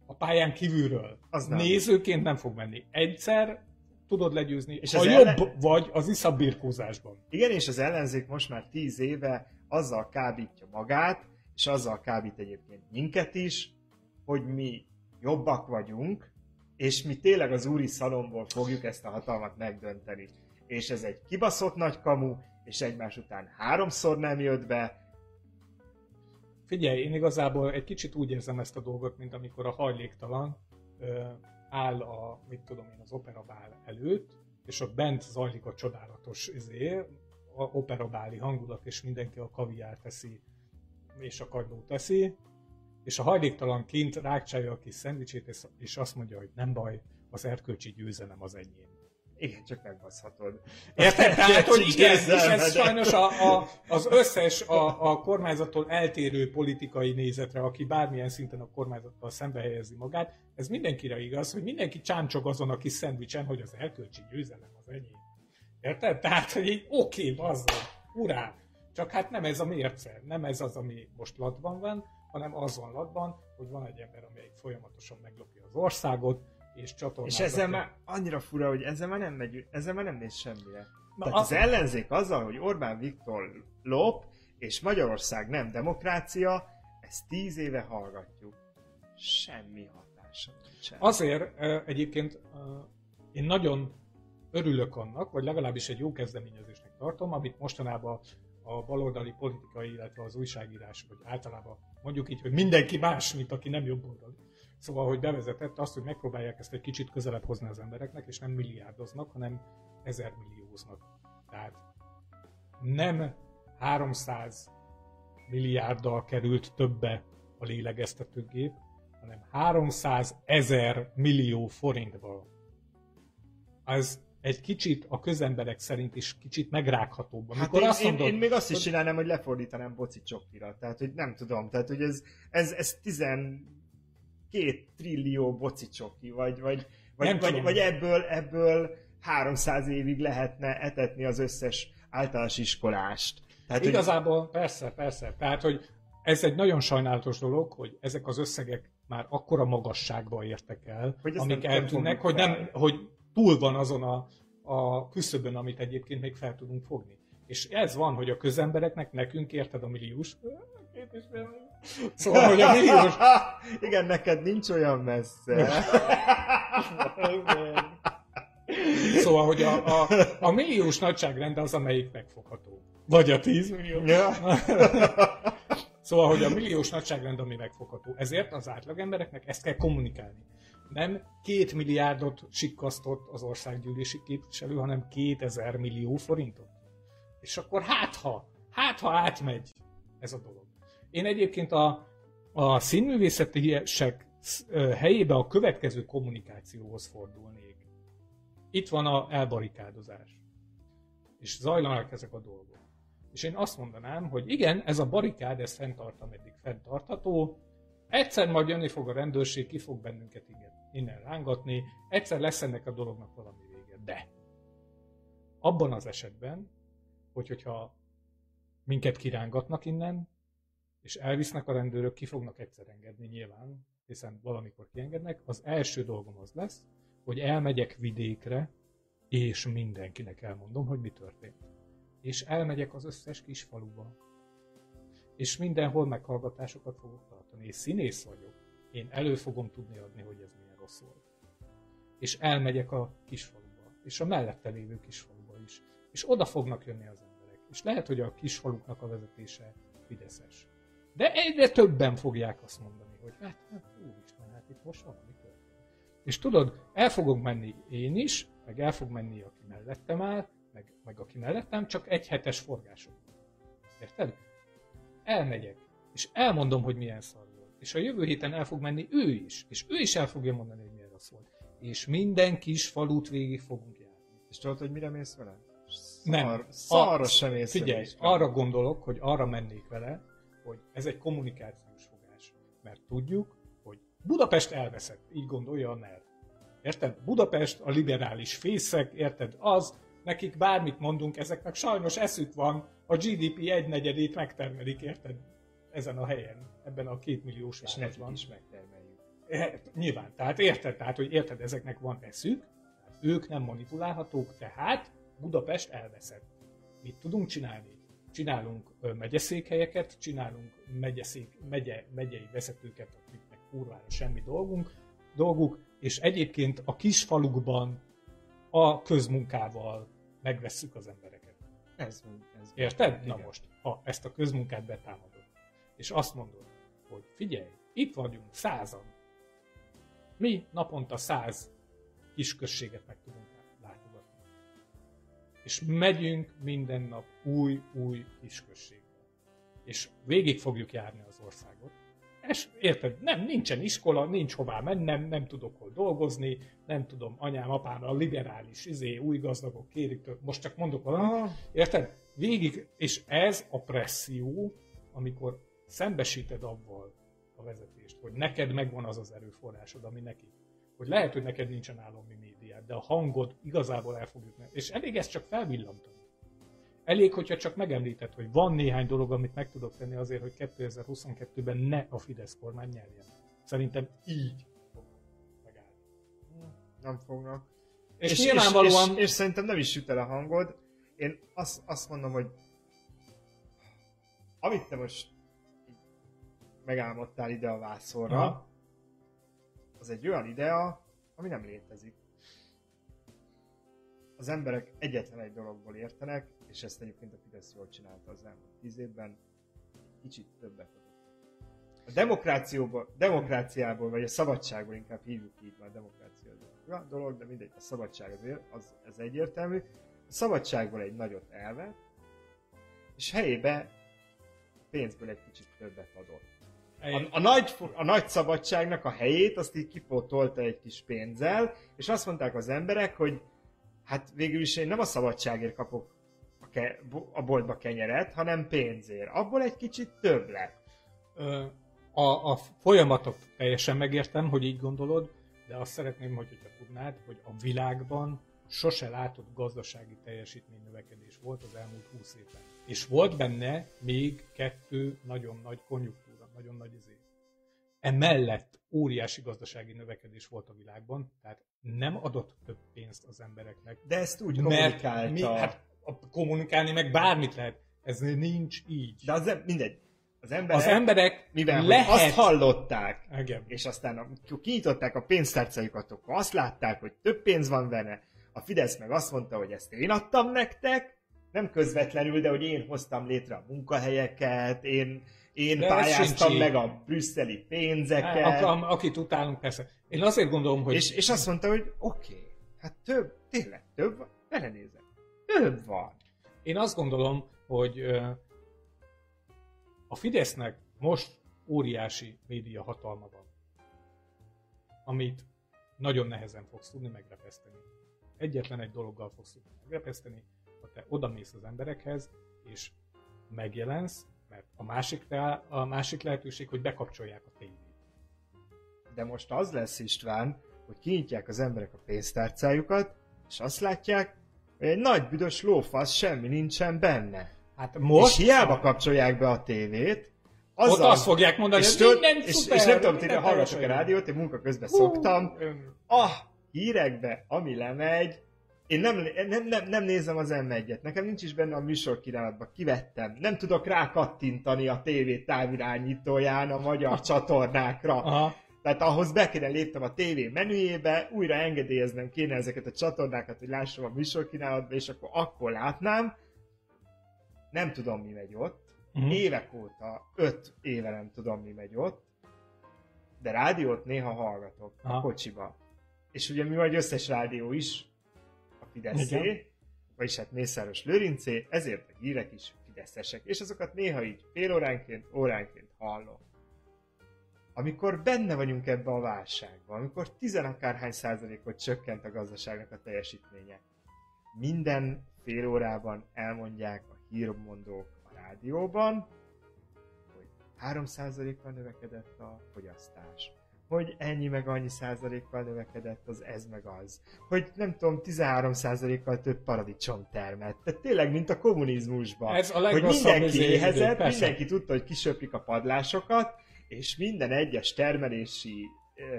a pályán kívülről. Az nem. Nézőként nem fog menni. Egyszer tudod legyőzni, és ha jobb ellen... vagy az iszabirkózásban. Igen, és az ellenzék most már tíz éve azzal kábítja magát, és azzal kábít egyébként minket is, hogy mi jobbak vagyunk, és mi tényleg az úri szalomból fogjuk ezt a hatalmat megdönteni. És ez egy kibaszott nagy kamu, és egymás után háromszor nem jött be. Figyelj, én igazából egy kicsit úgy érzem ezt a dolgot, mint amikor a hajléktalan áll a, mit tudom én, az operabál előtt, és ott bent zajlik a csodálatos izé, a operabáli hangulat, és mindenki a kaviár teszi, és a kagylót teszi, és a hajléktalan kint rákcsálja a kis szendvicsét, és azt mondja, hogy nem baj, az erkölcsi győzelem az enyém. Igen, csak megbaszhatod. Érted? Tehát, hogy igen, és ez sajnos a, a, az összes a, a kormányzattól eltérő politikai nézetre, aki bármilyen szinten a kormányzattal szembe helyezi magát, ez mindenkire igaz, hogy mindenki csáncsog azon a kis szendvicsen, hogy az erkölcsi győzelem az enyém. Érted? Tehát, hogy így oké, okay, bazzag, urá! Csak hát nem ez a mérce, nem ez az, ami most latban van, hanem az van latban, hogy van egy ember, amelyik folyamatosan meglopja az országot, és És ezzel már annyira fura, hogy ezzel már nem megy, ezzel már nem mész semmire. Na, Tehát az, az ellenzék azzal, hogy Orbán Viktor lop, és Magyarország nem demokrácia, ezt tíz éve hallgatjuk. Semmi hatása nincsen. Azért egyébként én nagyon örülök annak, vagy legalábbis egy jó kezdeményezésnek tartom, amit mostanában a baloldali politikai, illetve az újságírás, vagy általában mondjuk így, hogy mindenki más, mint aki nem jobboldali Szóval, hogy bevezetett azt, hogy megpróbálják ezt egy kicsit közelebb hozni az embereknek, és nem milliárdoznak, hanem ezer millióznak. Tehát nem 300 milliárddal került többe a lélegeztetőgép, hanem 300 ezer millió forintból. Ez egy kicsit a közemberek szerint is kicsit megrághatóbb. Hát Amikor hát én, azt mondod, én, én még azt is csinálnám, hogy lefordítanám boci csokkira. Tehát, hogy nem tudom, tehát, hogy ez, ez, ez 12 trillió boci csoki, vagy, vagy, vagy, vagy, vagy ebből, ebből 300 évig lehetne etetni az összes általános iskolást. Tehát, Igazából hogy... persze, persze. Tehát, hogy ez egy nagyon sajnálatos dolog, hogy ezek az összegek már akkora magasságba értek el, hogy amik eltűnnek, hogy, nem, hogy túl van azon a, a küszöbön, amit egyébként még fel tudunk fogni. És ez van, hogy a közembereknek, nekünk érted a milliós, Szóval, hogy a milliós... Igen, neked nincs olyan messze. szóval, hogy a, a, a milliós nagyságrend az, amelyik megfogható. Vagy a 10 millió. Ja. szóval, hogy a milliós nagyságrend, ami megfogható. Ezért az átlagembereknek ezt kell kommunikálni. Nem két milliárdot sikkasztott az országgyűlési képviselő, hanem 2000 millió forintot. És akkor hát ha, hát ha átmegy ez a dolog. Én egyébként a, a színművészetiesek helyébe a következő kommunikációhoz fordulnék. Itt van a elbarikádozás. És zajlanak ezek a dolgok. És én azt mondanám, hogy igen, ez a barikád, ez fenntart, ameddig fenntartható, egyszer majd jönni fog a rendőrség, ki fog bennünket innen rángatni, egyszer lesz ennek a dolognak valami vége. De abban az esetben, hogy hogyha minket kirángatnak innen, és elvisznek a rendőrök, ki fognak egyszer engedni nyilván, hiszen valamikor kiengednek, az első dolgom az lesz, hogy elmegyek vidékre, és mindenkinek elmondom, hogy mi történt és elmegyek az összes kis faluba. És mindenhol meghallgatásokat fogok tartani. És színész vagyok. Én elő fogom tudni adni, hogy ez milyen rossz volt. És elmegyek a kisfaluba. És a mellette lévő kisfaluba is. És oda fognak jönni az emberek. És lehet, hogy a kisfaluknak a vezetése fideszes. De egyre többen fogják azt mondani, hogy hát, hát úristen, hát itt most valami történt. És tudod, el fogok menni én is, meg el fog menni, aki mellettem áll, meg, meg aki mellettem, csak egy hetes forgások. Érted? Elmegyek, és elmondom, hogy milyen szar volt. És a jövő héten el fog menni ő is, és ő is el fogja mondani, hogy milyen rossz volt. És minden kis falut végig fogunk járni. És tudod, hogy mire mész vele? Szar, Nem. Szarra a, sem mész Figyelj, vele arra gondolok, hogy arra mennék vele, hogy ez egy kommunikációs fogás. Mert tudjuk, hogy Budapest elveszett, így gondolja a NER. Érted? Budapest, a liberális fészek, érted? Az, nekik bármit mondunk, ezeknek sajnos eszük van, a GDP egynegyedét megtermelik, érted? Ezen a helyen, ebben a két milliós És is megtermeljük. E, nyilván, tehát érted, tehát, hogy érted, ezeknek van eszük, ők nem manipulálhatók, tehát Budapest elveszett. Mit tudunk csinálni? Csinálunk megyeszékhelyeket, csinálunk megyeszék, megye, megyei vezetőket, akiknek kurvára semmi dolgunk, dolguk, és egyébként a kisfalukban a közmunkával megvesszük az embereket. Ez, ez Érted? Igen. Na most, ha ezt a közmunkát betámadod, és azt mondod, hogy figyelj, itt vagyunk százan, mi naponta száz kisközséget meg tudunk. És megyünk minden nap új-új kisközségbe. És végig fogjuk járni az országot, és érted, nem, nincsen iskola, nincs hová mennem, nem tudok hol dolgozni, nem tudom, anyám, apám, a liberális, izé, új gazdagok kérik, most csak mondok valamit, érted? Végig, és ez a presszió, amikor szembesíted avval a vezetést, hogy neked megvan az az erőforrásod, ami neki. Hogy lehet, hogy neked nincsen állami médiát, de a hangod igazából el fogjuk És elég ezt csak felvillantani. Elég, hogyha csak megemlített, hogy van néhány dolog, amit meg tudok tenni azért, hogy 2022-ben ne a Fidesz kormány nyerjen. Szerintem így fognak megállni. Nem fognak. És, és nyilvánvalóan... És, és, és szerintem nem is süt el a hangod. Én azt, azt mondom, hogy amit te most megálmodtál ide a vászorra, Aha. az egy olyan idea, ami nem létezik. Az emberek egyetlen egy dologból értenek, és ezt egyébként a Fidesz jól csinálta az elmúlt tíz évben, kicsit többet adott. A demokrációból, demokráciából, vagy a szabadságból inkább hívjuk így már a demokrácia az dolog, de mindegy, a szabadság azért, az, az egyértelmű. A szabadságból egy nagyot elvett, és helyébe pénzből egy kicsit többet adott. A, a, nagy, a nagy szabadságnak a helyét azt így kipótolta egy kis pénzzel, és azt mondták az emberek, hogy hát végül is én nem a szabadságért kapok a, ke, a boltba kenyeret, hanem pénzért. Abból egy kicsit több lett. A, a folyamatot teljesen megértem, hogy így gondolod, de azt szeretném, hogy, hogyha tudnád, hogy a világban sose látott gazdasági teljesítmény növekedés volt az elmúlt 20 évben. És volt benne még kettő nagyon nagy konjunktúra, nagyon nagy izé. Emellett óriási gazdasági növekedés volt a világban, tehát nem adott több pénzt az embereknek. De ezt úgy kommunikálta. Mi, hát, kommunikálni meg bármit lehet. Ez nincs így. De az mindegy. Az emberek, az emberek mivel lehet... azt hallották, Igen. és aztán amikor kinyitották a pénztárcájukat, akkor azt látták, hogy több pénz van benne, a Fidesz meg azt mondta, hogy ezt én adtam nektek, nem közvetlenül, de hogy én hoztam létre a munkahelyeket, én, én de pályáztam meg a brüsszeli pénzeket. Hát, a, akit utálunk, persze. Én azért gondolom, hogy... És, és azt mondta, hogy oké, okay, hát több, tényleg több van, belenézek, több van. Én azt gondolom, hogy a Fidesznek most óriási média hatalma van, amit nagyon nehezen fogsz tudni megrepeszteni. Egyetlen egy dologgal fogsz tudni megrepeszteni, ha te odamész az emberekhez, és megjelensz, mert a másik, a másik lehetőség, hogy bekapcsolják a tévét. De most az lesz István, hogy kinyitják az emberek a pénztárcájukat, és azt látják, hogy egy nagy büdös lófasz semmi nincsen benne. Hát most... És hiába kapcsolják be a tévét, azzal, Ott azt fogják mondani, és hogy minden és, szuper, és nem tudom, hogy hallgatok a rádiót, én munka közben Hú, szoktam. A hírekbe, ami lemegy, én nem, nem, nem, nem nézem az m Nekem nincs is benne a műsor kínálatban. Kivettem. Nem tudok rá kattintani a tévé távirányítóján a magyar csatornákra. Aha. Tehát ahhoz be kéne léptem a tévé menüjébe, újra engedélyeznem kéne ezeket a csatornákat, hogy lássam a műsorkínálatba, és akkor akkor látnám. Nem tudom, mi megy ott. Uh-huh. Évek óta, öt éve nem tudom, mi megy ott. De rádiót néha hallgatok Aha. a kocsiba. És ugye mi vagy összes rádió is Fideszé, vagyis hát Mészáros Lőrincé, ezért a hírek is fideszesek. És azokat néha így fél óránként, óránként hallom amikor benne vagyunk ebbe a válságban, amikor tizenakárhány százalékot csökkent a gazdaságnak a teljesítménye, minden fél órában elmondják a hírmondók a rádióban, hogy 3%-kal növekedett a fogyasztás, hogy ennyi meg annyi százalékkal növekedett az ez meg az, hogy nem tudom, 13 százalékkal több paradicsom termett. Tehát tényleg, mint a kommunizmusban. Ez a hogy mindenki éhezett, mindenki tudta, hogy kisöprik a padlásokat, és minden egyes termelési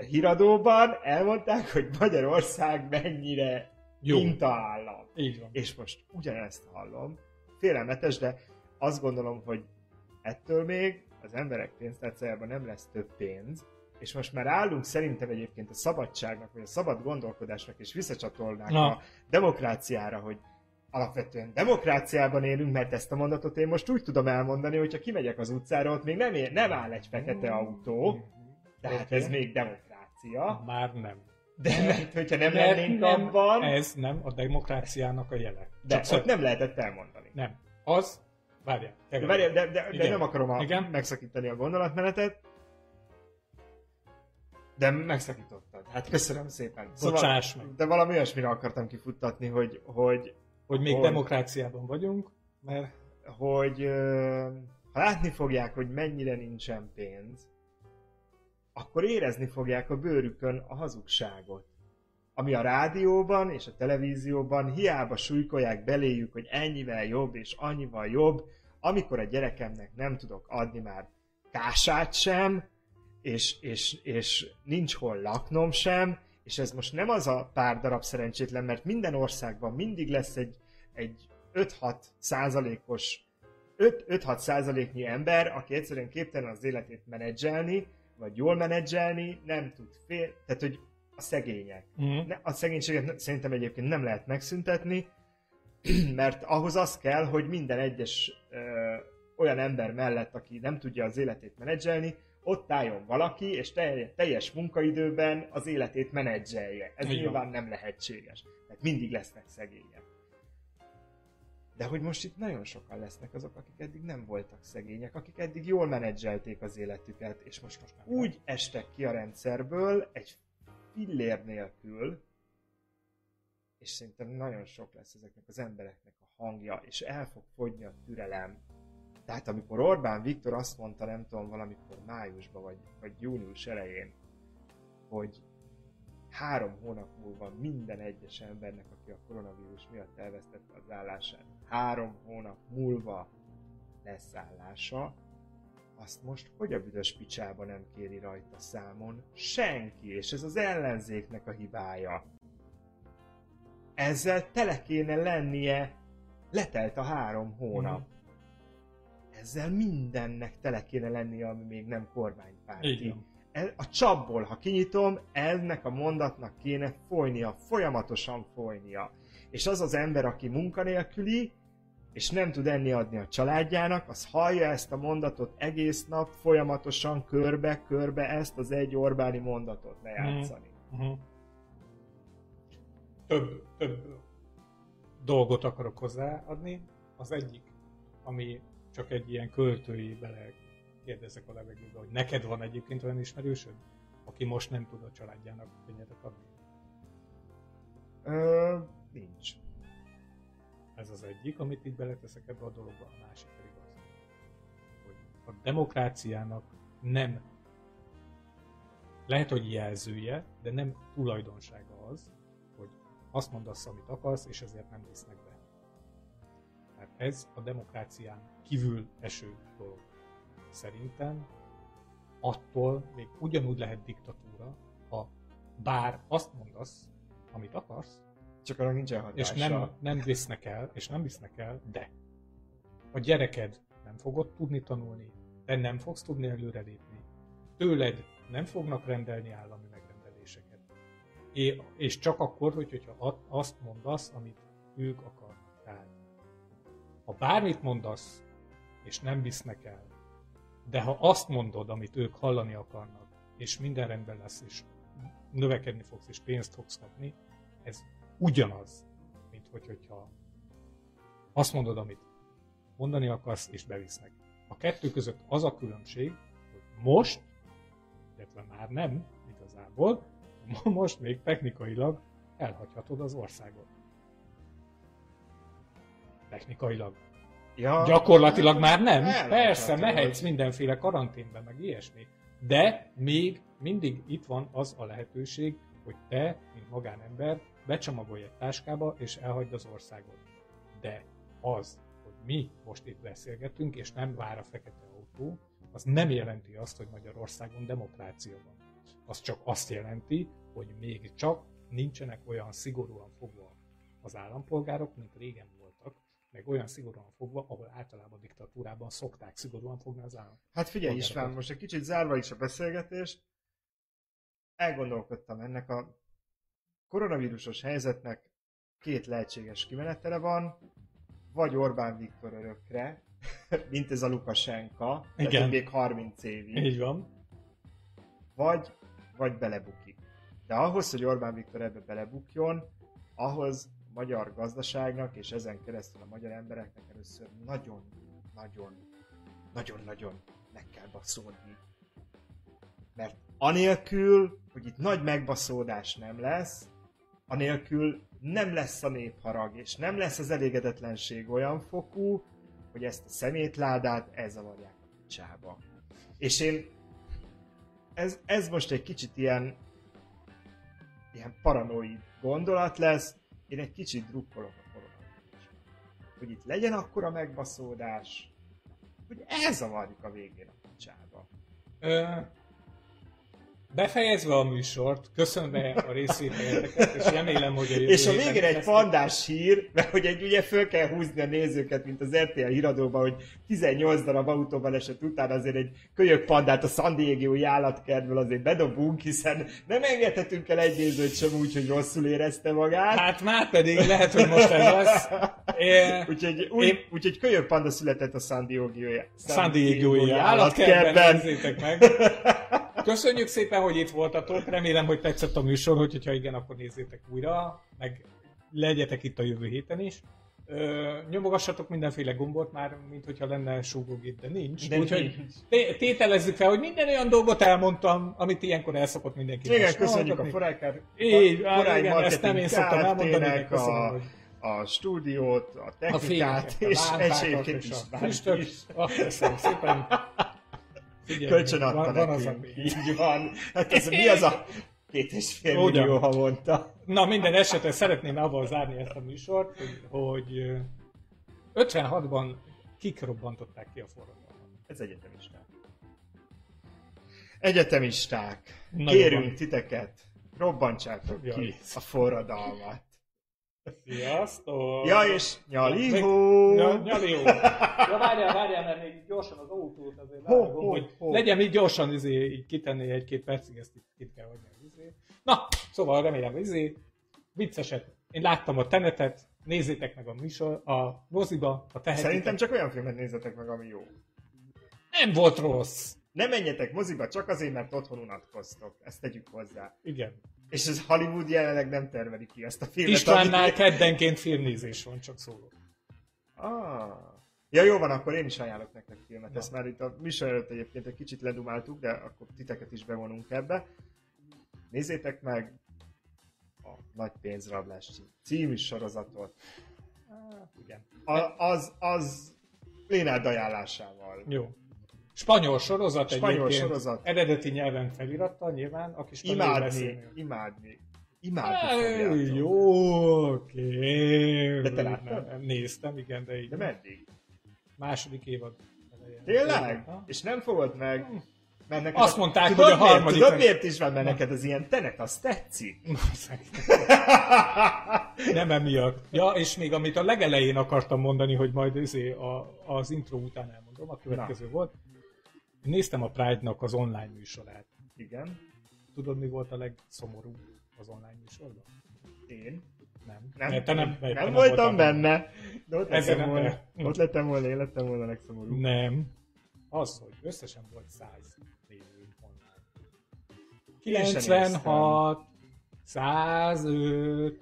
híradóban elmondták, hogy Magyarország mennyire Jó. mintaállam. Így van. És most ugyanezt hallom. Félelmetes, de azt gondolom, hogy ettől még az emberek pénztárcájában nem lesz több pénz, és most már állunk szerintem egyébként a szabadságnak, vagy a szabad gondolkodásnak, és visszacsatolnánk Na. a demokráciára, hogy alapvetően demokráciában élünk, mert ezt a mondatot én most úgy tudom elmondani, hogyha kimegyek az utcára, ott még nem, ér, nem áll egy fekete autó, tehát ez még demokrácia. Már nem. De mert hogyha nem mert lennénk nem, abban... Ez nem a demokráciának a jele. De Csak ott nem lehetett elmondani. Nem. Az... Várjál. De, várjál, de, de, de nem akarom a, Igen? megszakítani a gondolatmenetet. De megszakítottad. Hát köszönöm szépen. Szóval, meg. De valami olyasmire akartam kifuttatni, hogy, hogy hogy még hogy, demokráciában vagyunk, mert... Hogy ha látni fogják, hogy mennyire nincsen pénz, akkor érezni fogják a bőrükön a hazugságot. Ami a rádióban és a televízióban hiába súlykolják beléjük, hogy ennyivel jobb és annyival jobb, amikor a gyerekemnek nem tudok adni már kását sem, és, és, és nincs hol laknom sem, és ez most nem az a pár darab szerencsétlen, mert minden országban mindig lesz egy, egy 5-6 százalékos 5-6 százaléknyi ember, aki egyszerűen képtelen az életét menedzselni, vagy jól menedzselni, nem tud fél, tehát hogy a szegények. Mm. A szegénységet szerintem egyébként nem lehet megszüntetni, mert ahhoz az kell, hogy minden egyes ö, olyan ember mellett, aki nem tudja az életét menedzselni, ott álljon valaki, és teljes munkaidőben az életét menedzselje. Ez Igen. nyilván nem lehetséges. Tehát mindig lesznek szegények. De hogy most itt nagyon sokan lesznek azok, akik eddig nem voltak szegények, akik eddig jól menedzselték az életüket, és most, most úgy estek ki a rendszerből egy fillér nélkül, és szerintem nagyon sok lesz ezeknek az embereknek a hangja, és el fog fogyni a türelem. Tehát amikor Orbán Viktor azt mondta, nem tudom, valamikor májusban, vagy, vagy június elején, hogy három hónap múlva minden egyes embernek, aki a koronavírus miatt elvesztette az állását, három hónap múlva lesz állása, azt most hogy a büdös picsába nem kéri rajta számon senki, és ez az ellenzéknek a hibája. Ezzel tele kéne lennie, letelt a három hónap. Mhm. Ezzel mindennek tele kéne lennie, ami még nem kormánypárti. A csapból, ha kinyitom, ennek a mondatnak kéne folynia, folyamatosan folynia. És az az ember, aki munkanélküli, és nem tud enni adni a családjának, az hallja ezt a mondatot egész nap, folyamatosan körbe-körbe ezt az egy Orbáni mondatot lejátszani. Uh-huh. Több, több dolgot akarok hozzáadni. Az egyik, ami csak egy ilyen költői bele kérdezek a levegőbe, hogy neked van egyébként olyan ismerősöd, aki most nem tud a családjának könnyedet adni. Ö, nincs. Ez az egyik, amit így beleteszek ebbe a dologba, a másik pedig az, hogy a demokráciának nem lehet, hogy jelzője, de nem tulajdonsága az, hogy azt mondasz, amit akarsz, és ezért nem visznek be. Mert ez a demokrácián kívül eső dolog. Szerintem attól még ugyanúgy lehet diktatúra, ha bár azt mondasz, amit akarsz, Csak arra nincsen és hatása. nem, nem visznek el, és nem visznek el, de a gyereked nem fogod tudni tanulni, te nem fogsz tudni előrelépni, tőled nem fognak rendelni állami megrendeléseket. É- És csak akkor, hogy, hogyha azt mondasz, amit ők akarnak. Tehát, ha bármit mondasz, és nem visznek el, de ha azt mondod, amit ők hallani akarnak, és minden rendben lesz, és növekedni fogsz, és pénzt fogsz kapni, ez ugyanaz, mint hogy, hogyha azt mondod, amit mondani akarsz, és bevisznek. A kettő között az a különbség, hogy most, illetve már nem igazából, most még technikailag elhagyhatod az országot. Technikailag. Ja, Gyakorlatilag már nem. elhagyhatod. Persze, mehetsz mindenféle karanténbe, meg ilyesmi. De még mindig itt van az a lehetőség, hogy te, mint magánember, becsomagolj egy táskába, és elhagyd az országot. De az, hogy mi most itt beszélgetünk, és nem vár a fekete autó, az nem jelenti azt, hogy Magyarországon demokrácia van. Az csak azt jelenti, hogy még csak nincsenek olyan szigorúan fogva az állampolgárok, mint régen meg olyan szigorúan fogva, ahol általában diktatúrában szokták szigorúan fogni az állam. Hát figyelj. István, most egy kicsit zárva is a beszélgetést, elgondolkodtam ennek a koronavírusos helyzetnek két lehetséges kimenetele van, vagy Orbán Viktor örökre, mint ez a Lukasenka, Igen. még 30 évig, Így van. vagy, vagy belebukik. De ahhoz, hogy Orbán Viktor ebbe belebukjon, ahhoz magyar gazdaságnak, és ezen keresztül a magyar embereknek először nagyon, nagyon, nagyon-nagyon meg kell baszódni. Mert anélkül, hogy itt nagy megbaszódás nem lesz, anélkül nem lesz a népharag, és nem lesz az elégedetlenség olyan fokú, hogy ezt a szemétládát elzavarják a picsába. És én ez, ez most egy kicsit ilyen ilyen paranoid gondolat lesz, én egy kicsit drukkolok a koronavírusnak. Hogy itt legyen akkora megbaszódás, hogy elzavarjuk a végén a picsába. Ö, Befejezve a műsort, köszönve a részvételeket, és remélem, hogy a jövő És a végén egy pandás hír, mert hogy egy ugye föl kell húzni a nézőket, mint az RTL híradóban, hogy 18 darab autóbaleset után azért egy kölyök pandát a San Diego-i állatkertből azért bedobunk, hiszen nem engedhetünk el egy nézőt sem úgy, hogy rosszul érezte magát. Hát már pedig lehet, hogy most ez lesz. É, Úgyhogy, úgy, Én- úgyhogy kölyök panda született a San Diego-i San Diego-i állatkertben nézzétek meg. Köszönjük szépen, hogy itt voltatok. Remélem, hogy tetszett a műsor, hogy, hogyha igen, akkor nézzétek újra, meg legyetek itt a jövő héten is. Ö, nyomogassatok mindenféle gombot már, mint hogyha lenne súgógép, de nincs. De Úgyhogy nincs. té- tételezzük fel, hogy minden olyan dolgot elmondtam, amit ilyenkor elszokott mindenki. Igen, más köszönjük a. Foráker Így, á, Forány igen, ezt nem én szoktam elmondani, de köszönöm, a, hogy a stúdiót, a technikát, a egyébként és füstöt. is. Köszönöm szépen. Figyelj, Kölcsön van, adta van az a. Így van. Hát ez mi az a két és fél Ugyan. millió havonta? Na minden esetre szeretném avval zárni ezt a műsort, hogy, hogy ö, 56-ban kik robbantották ki a forradalmat. Ez egyetemisták. Egyetemisták, Nagyon kérünk van. titeket, robbantsátok Jaj. ki a forradalmat. Sziasztok! Ja, és nyali Még- hó! Ja, nyali jó. Ja, várjál, várjál, mert még gyorsan az autót azért Ho, vágom, ho, hogy ho. legyen így gyorsan izé, így kitenni egy-két percig, ezt itt, itt kell hagyni. Izé. Na, szóval remélem, izé, vicceset. Én láttam a tenetet, nézzétek meg a műsor, a moziba, a tehetitek. Szerintem csak olyan filmet nézzetek meg, ami jó. nem volt rossz. Ne menjetek moziba csak azért, mert otthon unatkoztok. Ezt tegyük hozzá. Igen. És ez Hollywood jelenleg nem terveli ki ezt a filmet. Istvánnál amit- keddenként filmnézés van, csak szólok. Ah. Ja, jó van, akkor én is ajánlok nektek filmet. Na. Ezt már itt a műsor előtt egyébként egy kicsit ledumáltuk, de akkor titeket is bevonunk ebbe. Nézzétek meg a Nagy pénzrablás című sorozatot. Hát, igen. A, az, az Lénárd ajánlásával. Jó. Spanyol sorozat Spanyol egyébként. sorozat. Eredeti nyelven felirattal nyilván, aki spanyol Imádni, beszélni. imádni. Imádni. Jó, oké. De te láttad? Néztem, igen, de így. De meddig? Második évad. Tényleg? Ha? És nem fogod meg? Mert neked Azt mondták, tudod hogy a miért? harmadik Tudod meg- miért is van, mert neked az ilyen tenet, az tetszik? Nem emiatt. Ja, és még amit a legelején akartam mondani, hogy majd izé a, az intro után elmondom, a következő Na. volt. Én néztem a Pride-nak az online műsorát. Igen. Tudod, mi volt a legszomorúbb az online műsorban? Én? Nem. Nem, Mert te nem, nem, mert te nem voltam benne. De ott lettem nem volna, be- ott lettem volna, én lettem volna legszomorúbb. Nem. Az, hogy összesen volt 100 néző online. Én sem 96, 105,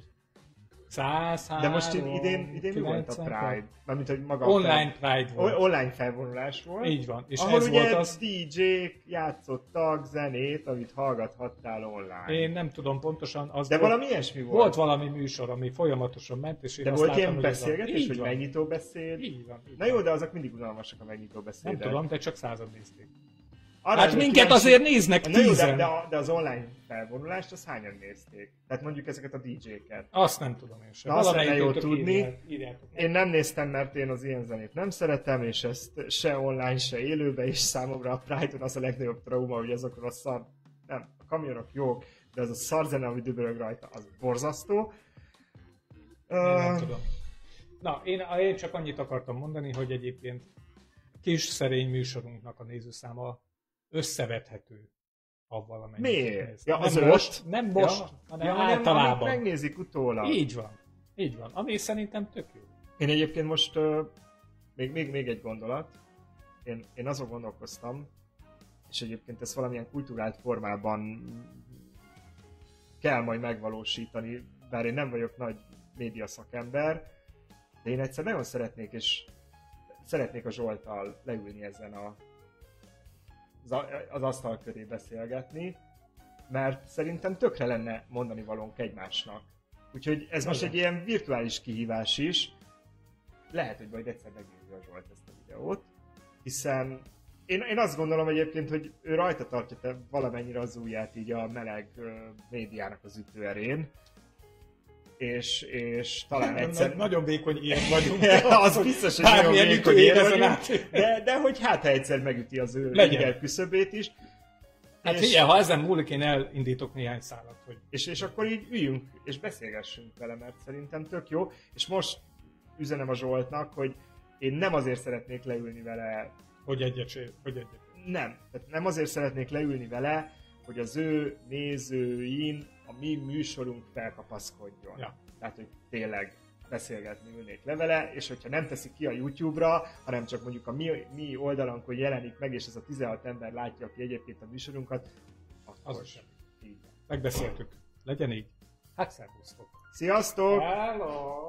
103, De most én, idén, idén mi volt a 96? Pride? Mármint, hogy maga Online a Pride fel... volt. Online felvonulás volt. Így van. És ahol ez ugye volt az... DJ-k játszottak zenét, amit hallgathattál online. Én nem tudom pontosan. Az De volt, valami ilyesmi volt. volt valami műsor, ami folyamatosan ment, és én De azt volt láttam, ilyen hogy az a- beszélgetés, hogy van. megnyitó beszéd? Így van. így Na jó, de azok mindig unalmasak a megnyitó Nem beszédek. tudom, de csak század nézték. Arra Hát minket kíváncsi- azért néznek Na jó, de, a- de az online felvonulást, azt hányan nézték? Tehát mondjuk ezeket a DJ-ket. Azt nem tudom én sem. Na, azt lenne jó tudni. meg. Én nem néztem, mert én az ilyen zenét nem szeretem, és ezt se online, se élőbe, és számomra a Pride-on az a legnagyobb trauma, hogy azokról a szar... Nem, a kamionok jók, de az a szar zene, ami dübörög rajta, az borzasztó. Én nem Ö, tudom. Na, én, én csak annyit akartam mondani, hogy egyébként kis szerény műsorunknak a nézőszáma összevethető avval, amennyit Miért? néz. Ja, az nem most, nem most, ja, hanem ja, általában. megnézik utólag. Így van. Így van. Ami szerintem tök jó. Én egyébként most ö, még, még, még egy gondolat. Én, én azon gondolkoztam, és egyébként ezt valamilyen kulturált formában kell majd megvalósítani, bár én nem vagyok nagy média szakember, de én egyszer nagyon szeretnék, és szeretnék a Zsoltal leülni ezen a, az, asztal köré beszélgetni, mert szerintem tökre lenne mondani valónk egymásnak. Úgyhogy ez most egy ilyen virtuális kihívás is. Lehet, hogy majd egyszer megnézi a Zsolt ezt a videót, hiszen én, én azt gondolom egyébként, hogy ő rajta tartja te valamennyire az ujját így a meleg ö, médiának az ütőerén, és, és talán egyszer... Nagy, nagyon vékony ilyen vagyunk. az biztos, hogy nagyon vékony ezen vagyunk, át. de, de hogy hát ha egyszer megüti az ő inger küszöbét is. Hát És- figyelj, ha ezen múlik, én elindítok néhány szálat, hogy És, és akkor így üljünk és beszélgessünk vele, mert szerintem tök jó. És most üzenem a Zsoltnak, hogy én nem azért szeretnék leülni vele, hogy egyet, hogy egyet. nem. Tehát nem azért szeretnék leülni vele, hogy az ő nézőin a mi műsorunk felkapaszkodjon. Ja. Tehát, hogy tényleg beszélgetni ülnék le vele, és hogyha nem teszik ki a YouTube-ra, hanem csak mondjuk a mi, mi oldalunkon jelenik meg, és ez a 16 ember látja, aki egyébként a műsorunkat, akkor Az semmi. így. Megbeszéltük. Legyen így. Hát szervusztok. Sziasztok! Hello!